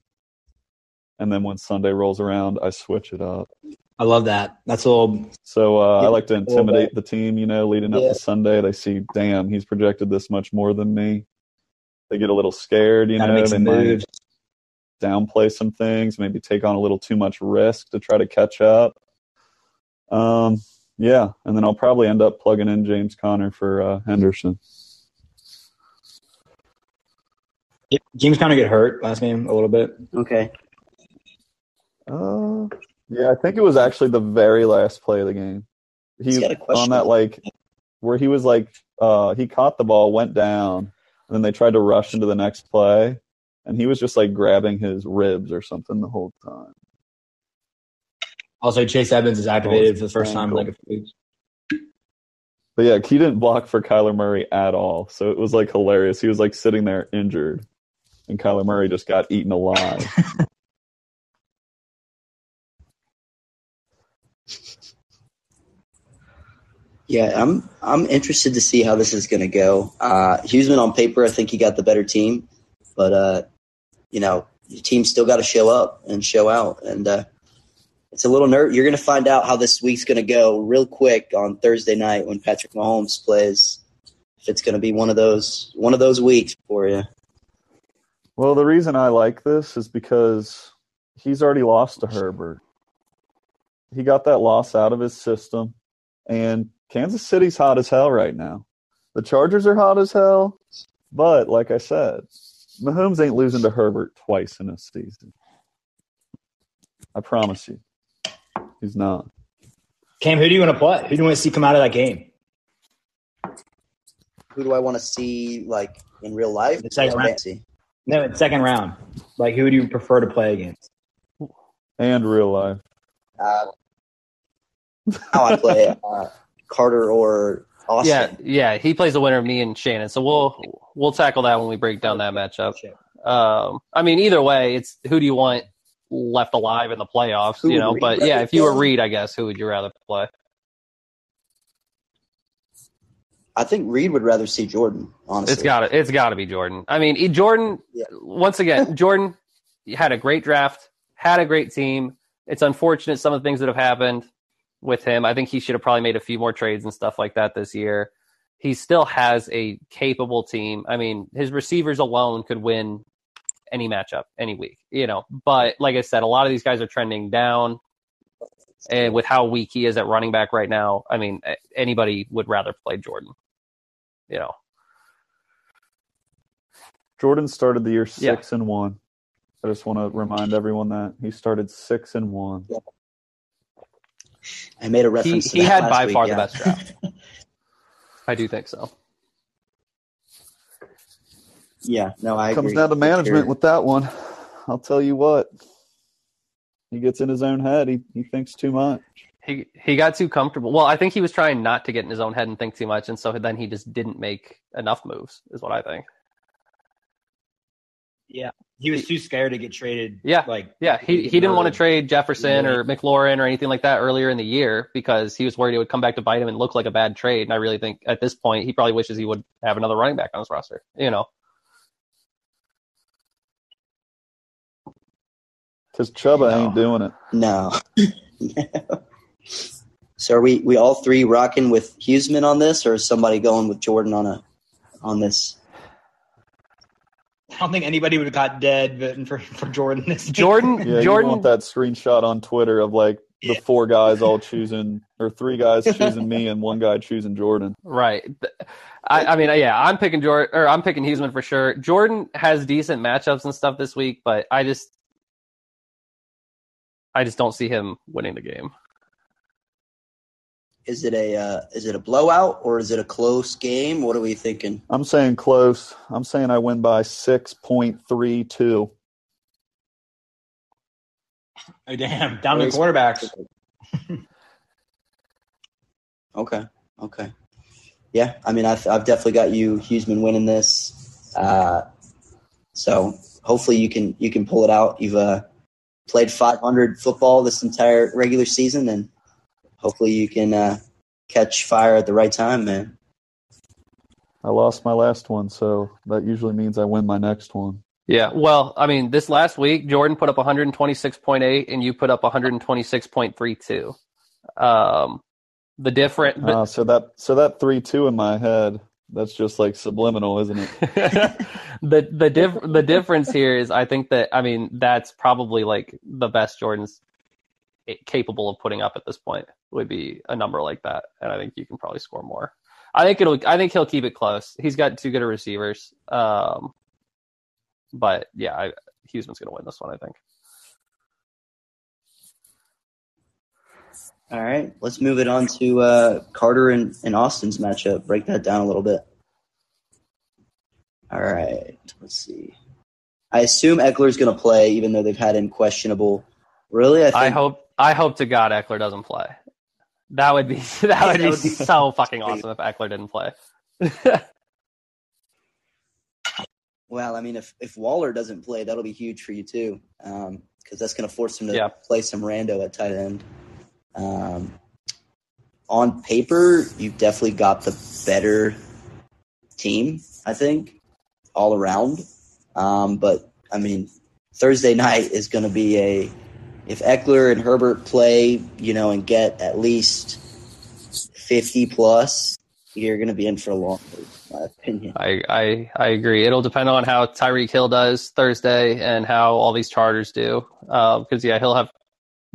and then when Sunday rolls around, I switch it up. I love that. That's a little. So uh, I like to intimidate the team. You know, leading up Yeah. to Sunday, they see, damn, he's projected this much more than me. They get a little scared. You Gotta know, make they might moves. downplay some things, maybe take on a little too much risk to try to catch up. Um, yeah, and then I'll probably end up plugging in James Conner for uh, Henderson. James kind of get hurt last game a little bit. Okay. Uh, yeah, I think it was actually the very last play of the game. He's He got a question. on that like where he was like uh, he caught the ball, went down, and then they tried to rush into the next play, and he was just like grabbing his ribs or something the whole time. Also, Chase Edmonds is activated Oh, for the first time in like a few weeks. But yeah, he didn't block for Kyler Murray at all. So it was like hilarious. He was like sitting there injured, and Kyler Murray just got eaten alive. [laughs] Yeah, I'm I'm interested to see how this is going to go. Uh, Huseman on paper, I think he got the better team, but uh, you know, your team's still got to show up and show out, and uh, it's a little nerve. You're going to find out how this week's going to go real quick on Thursday night when Patrick Mahomes plays. If it's going to be one of those one of those weeks for you. well, the reason I like this is because he's already lost to Herbert. He got that loss out of his system, and Kansas City's hot as hell right now. The Chargers are hot as hell, but like I said, Mahomes ain't losing to Herbert twice in a season. I promise you, he's not. Cam, who do you want to play? Who do you want to see come out of that game? Who do I want to see like in real life? The second round. fantasy? No, in second round. Like, who do you prefer to play against? And real life. Uh, how I play uh, Carter or Austin. Yeah, yeah. He plays the winner of me and Shannon, so we'll we'll tackle that when we break down that matchup. Um, I mean, either way, it's who do you want left alive in the playoffs? Who you know, but yeah, if you were? Reed, I guess who would you rather play? I think Reed would rather see Jordan. Honestly, It's got to it's got to be Jordan. I mean, Jordan. Yeah. Once again, [laughs] Jordan had a great draft, had a great team. It's unfortunate some of the things that have happened with him. I think he should have probably made a few more trades and stuff like that this year. He still has a capable team. I mean, his receivers alone could win any matchup any week, you know. But like I said, a lot of these guys are trending down. And with how weak he is at running back right now, I mean, anybody would rather play Jordan. You know, Jordan started the year Yeah. six and one. I just want to remind everyone that he started six and one. I made a he, reference. to he had last by week, far yeah. the best draft. [laughs] I do think so. Yeah, no, I Comes agree. down to management with that one. I'll tell you what. He gets in his own head. He he thinks too much. He he got too comfortable. Well, I think he was trying not to get in his own head and think too much, and so then he just didn't make enough moves. Is what I think. Yeah, he was too scared to get traded. Yeah. like Yeah, he he didn't want to trade Jefferson Yeah. or McLaurin or anything like that earlier in the year because he was worried it would come back to bite him and look like a bad trade. And I really think at this point he probably wishes he would have another running back on his roster. You know, Because Chuba No. ain't doing it. No. [laughs] so are we we all three rocking with Huseman on this, or is somebody going with Jordan on a on this? I don't think anybody would have got dead voting for for Jordan this year. Jordan Yeah, Jordan you want that screenshot on Twitter of like the Yeah. four guys all choosing, or three guys [laughs] choosing me and one guy choosing Jordan. Right. I, I mean, yeah, I'm picking Jordan, or I'm picking Huseman for sure. Jordan has decent matchups and stuff this week, but I just, I just don't see him winning the game. Is it a uh, is it a blowout or is it a close game? What are we thinking? I'm saying close. I'm saying I win by six point three two. Oh, damn, down to quarterbacks. [laughs] Okay, okay, yeah. I mean, I've I've definitely got you Huseman winning this. Uh, so hopefully you can you can pull it out. You've uh, played 500 football this entire regular season, and hopefully you can uh, catch fire at the right time, man. I lost my last one, so that usually means I win my next one. Yeah. Well, I mean, this last week, Jordan put up 126.8 and you put up 126.32. Um, the different, the, Uh, so that so that three two in my head, that's just like subliminal, isn't it? [laughs] [laughs] the the diff- the difference here is I think that I mean that's probably like the best Jordan's capable of putting up at this point would be a number like that, and I think you can probably score more. I think it'll. I think he'll keep it close. He's got two good receivers, um, but yeah, I, Huseman's going to win this one. I think. All right, let's move it on to uh, Carter and, and Austin's matchup. Break that down a little bit. All right, let's see. I assume Ekeler's going to play, even though they've had him questionable. Really, I think I hope. I hope to God Ekeler doesn't play. That would be [laughs] that would be so [laughs] fucking awesome if Ekeler didn't play. [laughs] Well, I mean, if if Waller doesn't play, that'll be huge for you too, because that's going to force him to Yeah. play some rando at tight end. Um, on paper, you've definitely got the better team, I think, all around. Um, but I mean, Thursday night is going to be a if Ekeler and Herbert play, you know, and get at least fifty plus, you're going to be in for a long, in my opinion. I, I I agree. It'll depend on how Tyreek Hill does Thursday and how all these Chargers do. Uh, because yeah, he'll have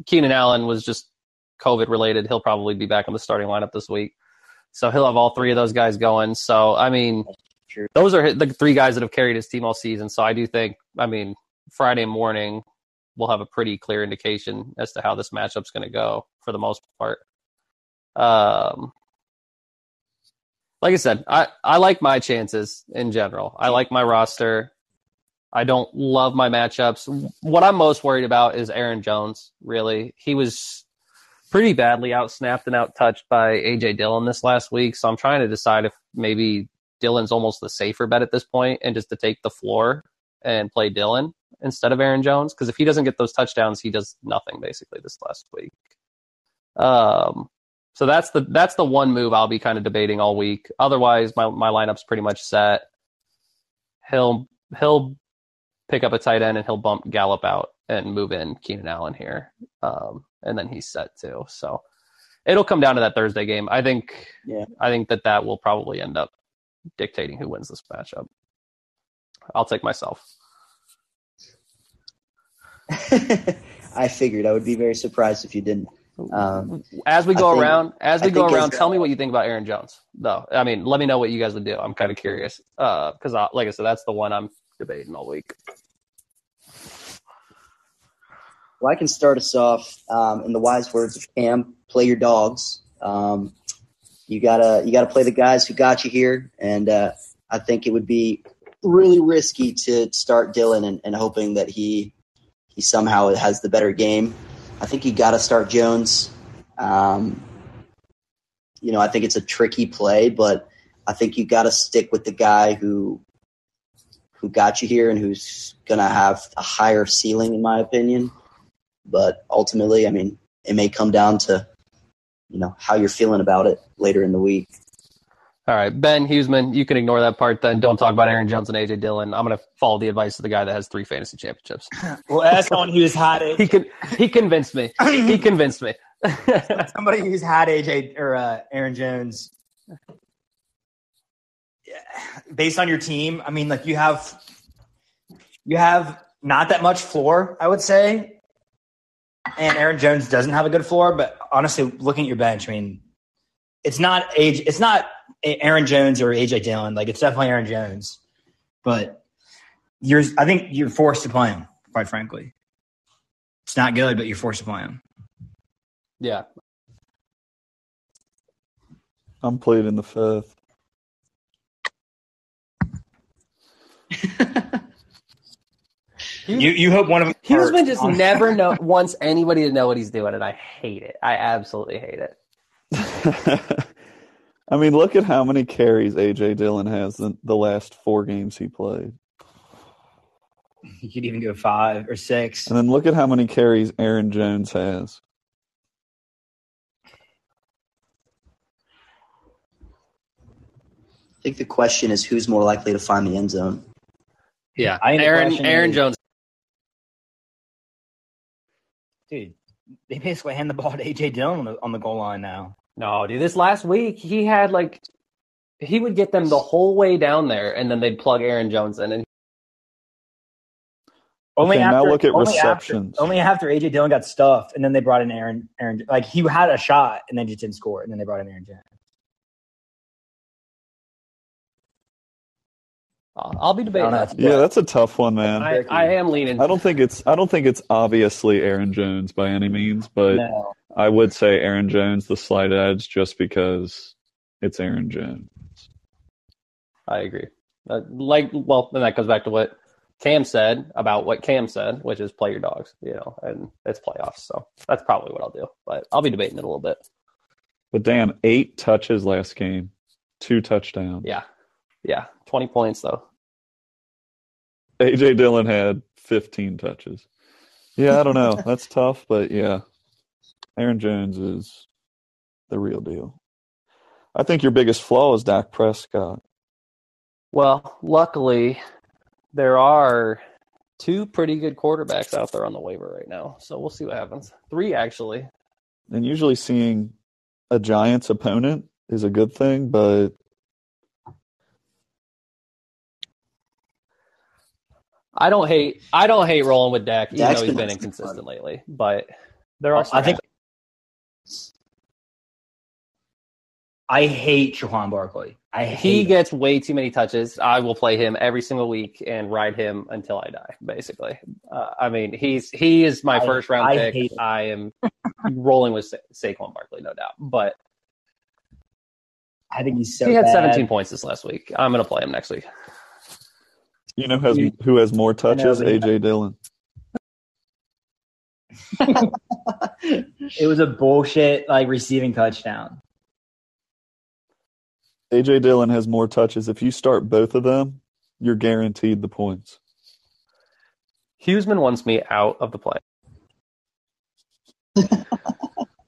Keenan Allen was just COVID related. He'll probably be back in the starting lineup this week, so he'll have all three of those guys going. So I mean, those are the three guys that have carried his team all season. So I do think, I mean, Friday morning we'll have a pretty clear indication as to how this matchup's going to go for the most part. Um, like I said, I, I like my chances in general. I like my roster. I don't love my matchups. What I'm most worried about is Aaron Jones, really. He was pretty badly outsnapped and outtouched by AJ Dillon this last week. So I'm trying to decide if maybe Dillon's almost the safer bet at this point and just to take the floor and play Dillon instead of Aaron Jones. Because if he doesn't get those touchdowns, he does nothing basically this last week. Um, So that's the that's the one move I'll be kind of debating all week. Otherwise, my my lineup's pretty much set. He'll he'll pick up a tight end and he'll bump Gallup out and move in Keenan Allen here, um, and then he's set too. So it'll come down to that Thursday game. I think. Yeah. I think that that will probably end up dictating who wins this matchup. I'll take myself. [laughs] I figured I would be very surprised if you didn't. Um, As we go think- around, as I we go around, tell me what you think about Aaron Jones. Though, I mean, let me know what you guys would do. I'm kind of curious because, uh, like I said, that's the one I'm debating all week. Well, I can start us off um, in the wise words of Cam: "Play your dogs." Um, you gotta you gotta play the guys who got you here, and uh, I think it would be really risky to start Dillon and, and hoping that he he somehow has the better game. I think you got to start Jones. Um, you know, I think it's a tricky play, but I think you got to stick with the guy who who got you here and who's gonna have a higher ceiling, in my opinion. But ultimately, I mean, it may come down to you know how you're feeling about it later in the week. All right, Ben Huseman, you can ignore that part. Then don't talk about Aaron Jones and AJ Dillon. I'm going to follow the advice of the guy that has three fantasy championships. [laughs] Well, as someone who's had He it, can he convinced me. He [clears throat] convinced me. [laughs] somebody who's had AJ or uh, Aaron Jones, yeah, based on your team, I mean, like you have you have not that much floor, I would say, and Aaron Jones doesn't have a good floor. But honestly, looking at your bench, I mean, it's not age, it's not Aaron Jones or AJ Dillon. Like it's definitely Aaron Jones, but you're I think you're forced to play him. Quite frankly, it's not good, but you're forced to play him. yeah, I'm played in the fifth. [laughs] You you hope one of them. Huseman just hurts. never know wants anybody to know what he's doing, and I hate it. I absolutely hate it. [laughs] I mean, look at how many carries AJ Dillon has in the last four games he played. You could even go five or six. And then look at how many carries Aaron Jones has. I think the question is who's more likely to find the end zone. Yeah, I Aaron Aaron is- Jones. Dude, they basically hand the ball to AJ Dillon on the, on the goal line now. No, dude, this last week he had like he would get them the whole way down there, and then they'd plug Aaron Jones in, and Only Okay, after, now look at only receptions. After, only after AJ Dillon got stuffed, and then they brought in Aaron. Aaron, like he had a shot, and then just didn't score, and then they brought in Aaron Jones. I'll, I'll be debating that. Yeah, that's a tough one, man. I, I am leaning. I don't think it's I don't think it's obviously Aaron Jones by any means, but No, I would say Aaron Jones the slight edge just because it's Aaron Jones. I agree. Uh, like, well, then that goes back to what Cam said about what Cam said, which is play your dogs, you know, and it's playoffs. So that's probably what I'll do. But I'll be debating it a little bit. But damn, eight touches last game, two touchdowns. Yeah. Yeah. 20 points, though. AJ Dillon had 15 touches. Yeah, I don't know. That's tough, but yeah. Aaron Jones is the real deal. I think your biggest flaw is Dak Prescott. Well, luckily, there are two pretty good quarterbacks out there on the waiver right now. So we'll see what happens. Three, actually. And usually seeing a Giants opponent is a good thing, but I don't hate I don't hate rolling with Dak, even Dak's though he's been been awesome. inconsistent lately. But there are I think I hate Saquon Barkley. I hate he him. gets way too many touches. I will play him every single week and ride him until I die. Basically, uh, I mean he's he is my I- first round I pick. hate. I am rolling with Sa- Saquon Barkley, no doubt. But I think he's so he had bad. 17 points this last week. I'm going to play him next week. you know has, who has more touches? but AJ Dillon. [laughs] It was a bullshit like receiving touchdown. AJ Dillon has more touches. If you start both of them, you're guaranteed the points. Huseman wants me out of the play.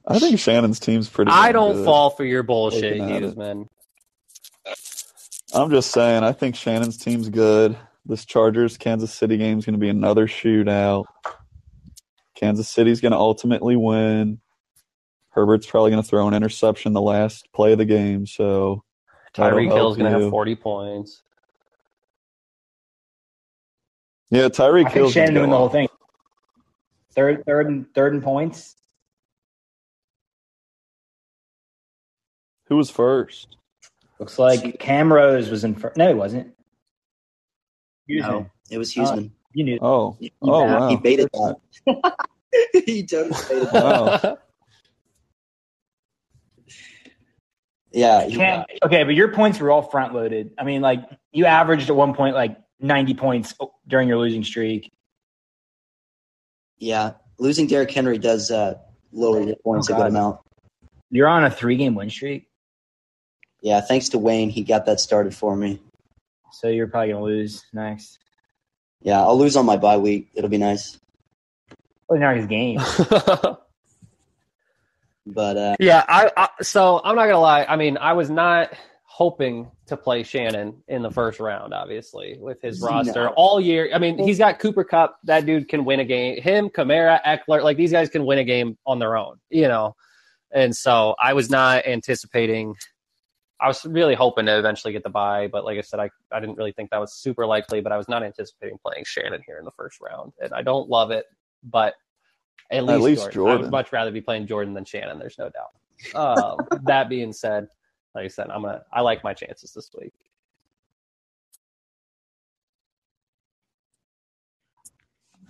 I think Shannon's team's pretty. I don't good. fall for your bullshit, Looking at Hughes, it. man. I'm just saying. I think Shannon's team's good. This Chargers Kansas City game is going to be another shootout. Kansas City's going to ultimately win. Herbert's probably going to throw an interception the last play of the game. So that'll Tyreek Hill's going to have 40 points. Yeah, I Tyreek think Hill's Shannon gonna doing go the whole off. thing. Third, third, and third and points. Who was first? Looks like Cam Rose was in first. No, he wasn't. No, it was Huseman. Uh, you knew. Oh, He, oh he baited that. [laughs] [laughs] he totally baited that. Wow. Yeah, he- Cam, okay, but your points were all front loaded. I mean, like you averaged at one point like 90 points during your losing streak. yeah. Losing Derrick Henry does uh, lower your points Oh, a good amount. You're on a three game win streak, Yeah, thanks to Wayne, he got that started for me. so you're probably gonna lose next. Yeah, I'll lose on my bye week. It'll be nice. Well, not his game. [laughs] But uh, yeah, I, I so I'm not gonna lie. I mean, I was not hoping to play Shannon in the first round, obviously, with his No. roster all year. I mean, he's got Cooper Kupp. That dude can win a game. Him, Kamara, Ekeler, like these guys can win a game on their own, you know. And so I was not anticipating. I was really hoping to eventually get the buy, but like I said, I, I didn't really think that was super likely. But I was not anticipating playing Shannon here in the first round, and I don't love it, but at least, at least Jordan. I would much rather be playing Jordan than Shannon. There's no doubt. Um, [laughs] that being said, like I said, I'm gonna I like my chances this week.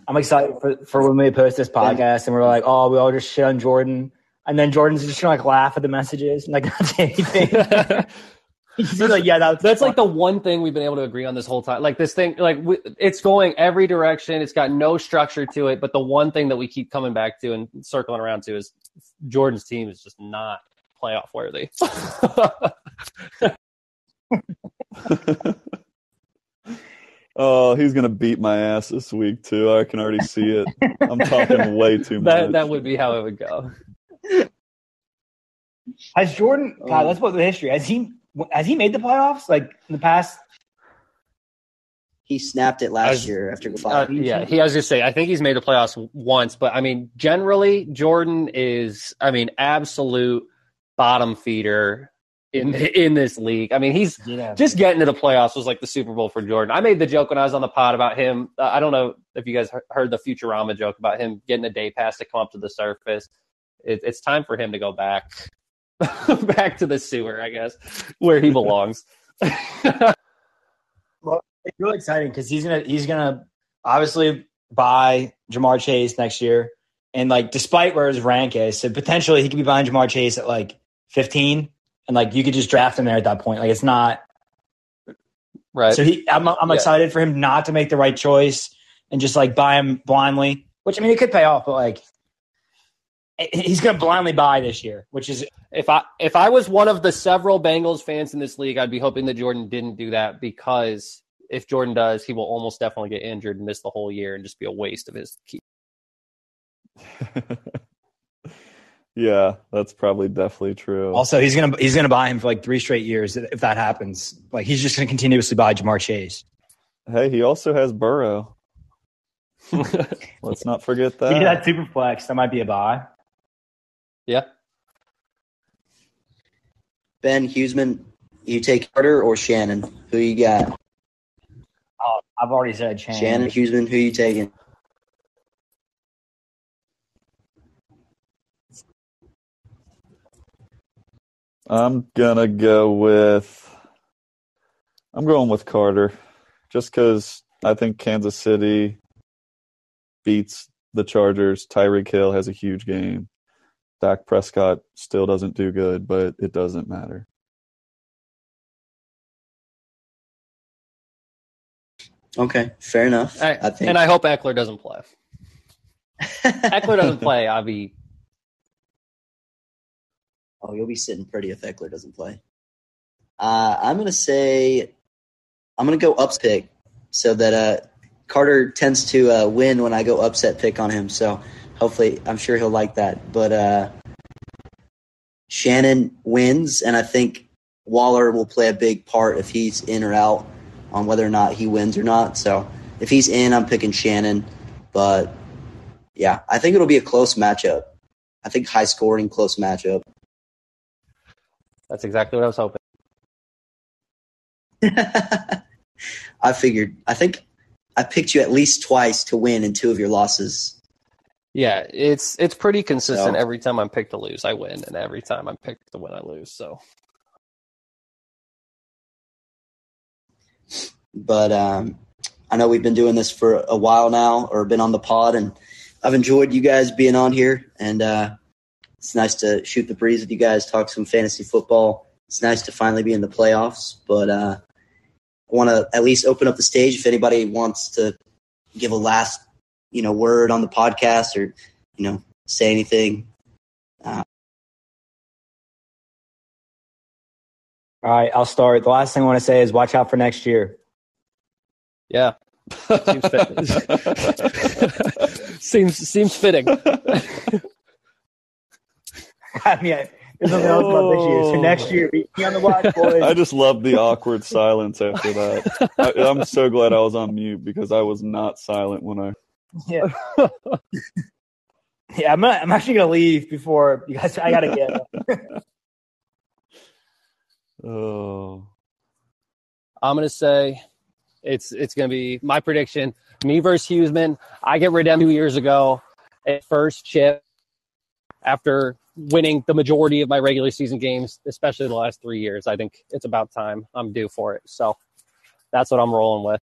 I'm excited for, for when we post this podcast and we're like, oh, we all just shit on Jordan. And then Jordan's just gonna like laugh at the messages and like [laughs] not say anything. [laughs] He's like, yeah, that's, That's like the one thing we've been able to agree on this whole time. Like this thing, like we, it's going every direction. It's got no structure to it. But the one thing that we keep coming back to and circling around to is Jordan's team is just not playoff worthy. [laughs] oh, he's gonna beat my ass this week too. I can already see it. I'm talking way too [laughs] much. that that would be how it would go. Has Jordan? God, let's put the history. Has he? Has he made the playoffs like in the past? he snapped it last As- year after Uh, five. yeah, he I was just say I think he's made the playoffs once, but I mean generally Jordan is I mean absolute bottom feeder in [laughs] in this league. I mean he's Yeah. just getting to the playoffs was like the Super Bowl for Jordan. I made the joke when I was on the pod about him. Uh, I don't know if you guys heard the Futurama joke about him getting a day pass to come up to the surface. It, it's time for him to go back, [laughs] back to the sewer, I guess, where he belongs. [laughs] Well, it's really exciting because he's gonna he's gonna obviously buy Ja'Marr Chase next year, and like despite where his rank is, so potentially he could be buying Ja'Marr Chase at like 15, and like you could just draft him there at that point. Like it's not. right. So he, I'm I'm Yeah. excited for him not to make the right choice and just like buy him blindly. Which I mean, it could pay off, but like he's gonna blindly buy this year, which is If I if I was one of the several Bengals fans in this league, I'd be hoping that Jordan didn't do that because if Jordan does, he will almost definitely get injured and miss the whole year and just be a waste of his keep. [laughs] yeah, that's probably definitely true. also he's gonna he's gonna buy him for like three straight years if that happens. Like he's just gonna continuously buy Ja'Marr Chase. hey, he also has Burrow. [laughs] Let's not forget that. Yeah, that super flex. That might be a buy. Yeah. Ben Huseman, you take Carter or Shannon? Who you got? Oh, I've already said Chan. Shannon, Huseman, who you taking? I'm gonna go with. I'm going with Carter, just because I think Kansas City beats the Chargers. Tyreek Hill has a huge game. Dak Prescott still doesn't do good, but it doesn't matter. Okay, fair enough. I, I think. and I hope Ekeler doesn't play. [laughs] Ekeler doesn't play. I'll be oh, you'll be sitting pretty if Ekeler doesn't play. Uh, I'm gonna say, I'm gonna go ups pick, so that uh, Carter tends to uh, win when I go upset pick on him. So hopefully, I'm sure he'll like that. But uh, Shannon wins, and I think Waller will play a big part if he's in or out on whether or not he wins or not. So if he's in, I'm picking Shannon. But yeah, I think it'll be a close matchup. I think high scoring, close matchup. That's exactly what I was hoping. [laughs] I figured. I think I picked you at least twice to win in two of your losses. Yeah, it's it's pretty consistent. So- Every time I'm picked to lose, I win, and every time I'm picked to win, I lose. So But um, I know we've been doing this for a while now, or been on the pod, and I've enjoyed you guys being on here. And uh, it's nice to shoot the breeze with you guys, talk some fantasy football. It's nice to finally be in the playoffs. But uh, I want to at least open up the stage if anybody wants to give a last, you know, word on the podcast or you know say anything. Uh, all right, I'll start. The last thing I want to say is watch out for next year. yeah, seems fit. [laughs] seems seems fitting. [laughs] I mean, I- there's nothing else about this year. So next year, be be on the watch, boys. [laughs] I just love the awkward silence after that. I, I'm so glad I was on mute because I was not silent when I. yeah, [laughs] yeah. I'm gonna, I'm actually gonna leave before you guys. I gotta get. [laughs] Oh, I'm gonna say it's it's gonna be my prediction. Me versus Huseman. I get rid of him two years ago at first chip after winning the majority of my regular season games, especially the last three years. I think it's about time. I'm due for it. So that's what I'm rolling with.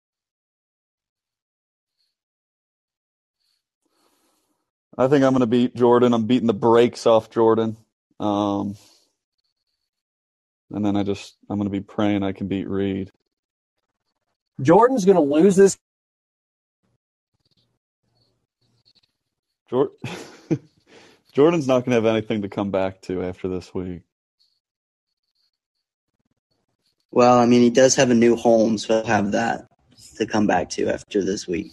I think I'm going to beat Jordan. I'm beating the brakes off Jordan. Um, and then I just I'm going to be praying I can beat Reed. Jordan's gonna lose this. Jor- [laughs] Jordan's not going to have anything to come back to after this week. Well, I mean, he does have a new home, so he'll have that to come back to after this week.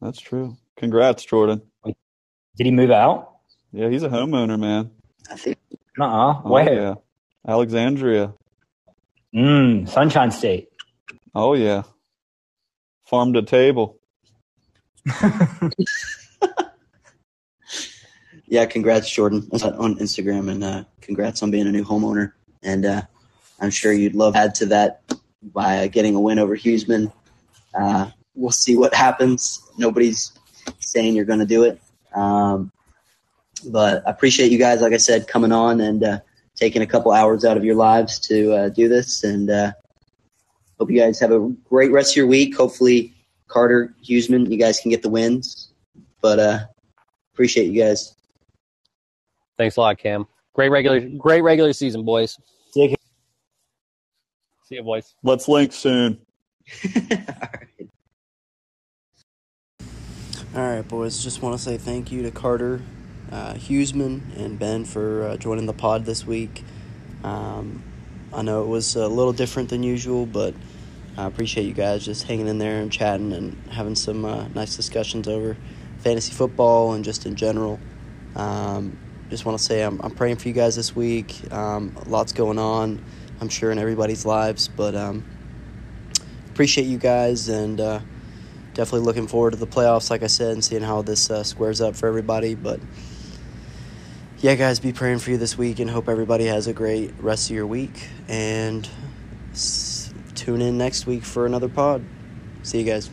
That's true. Congrats, Jordan. Did he move out? Yeah, he's a homeowner, man. I think Uh-uh. Oh, Where? yeah. Alexandria. Mmm, Sunshine State. Oh yeah. Farm to table. [laughs] Yeah, congrats, Jordan, on Instagram, and uh, congrats on being a new homeowner. And uh, I'm sure you'd love to add to that by uh, getting a win over Huseman. Uh, we'll see what happens. Nobody's saying you're going to do it, um, but I appreciate you guys, like I said, coming on and uh, taking a couple hours out of your lives to uh, do this. And uh, hope you guys have a great rest of your week. Hopefully, Carter Huseman, you guys can get the wins. But uh, appreciate you guys. Thanks a lot, Cam. Great regular, great regular season, boys. See you. See you, boys. Let's link soon. [laughs] All right, boys. Just want to say thank you to Carter, uh, Huseman, and Ben for uh, joining the pod this week. Um, I know it was a little different than usual, but I appreciate you guys just hanging in there and chatting and having some uh, nice discussions over fantasy football and just in general. Um, just want to say I'm, I'm praying for you guys this week. Um, lots going on, I'm sure, in everybody's lives, but um, appreciate you guys and. Definitely looking forward to the playoffs, like I said, and seeing how this uh, squares up for everybody. But yeah, guys, be praying for you this week and hope everybody has a great rest of your week. And s- tune in next week for another pod. See you guys.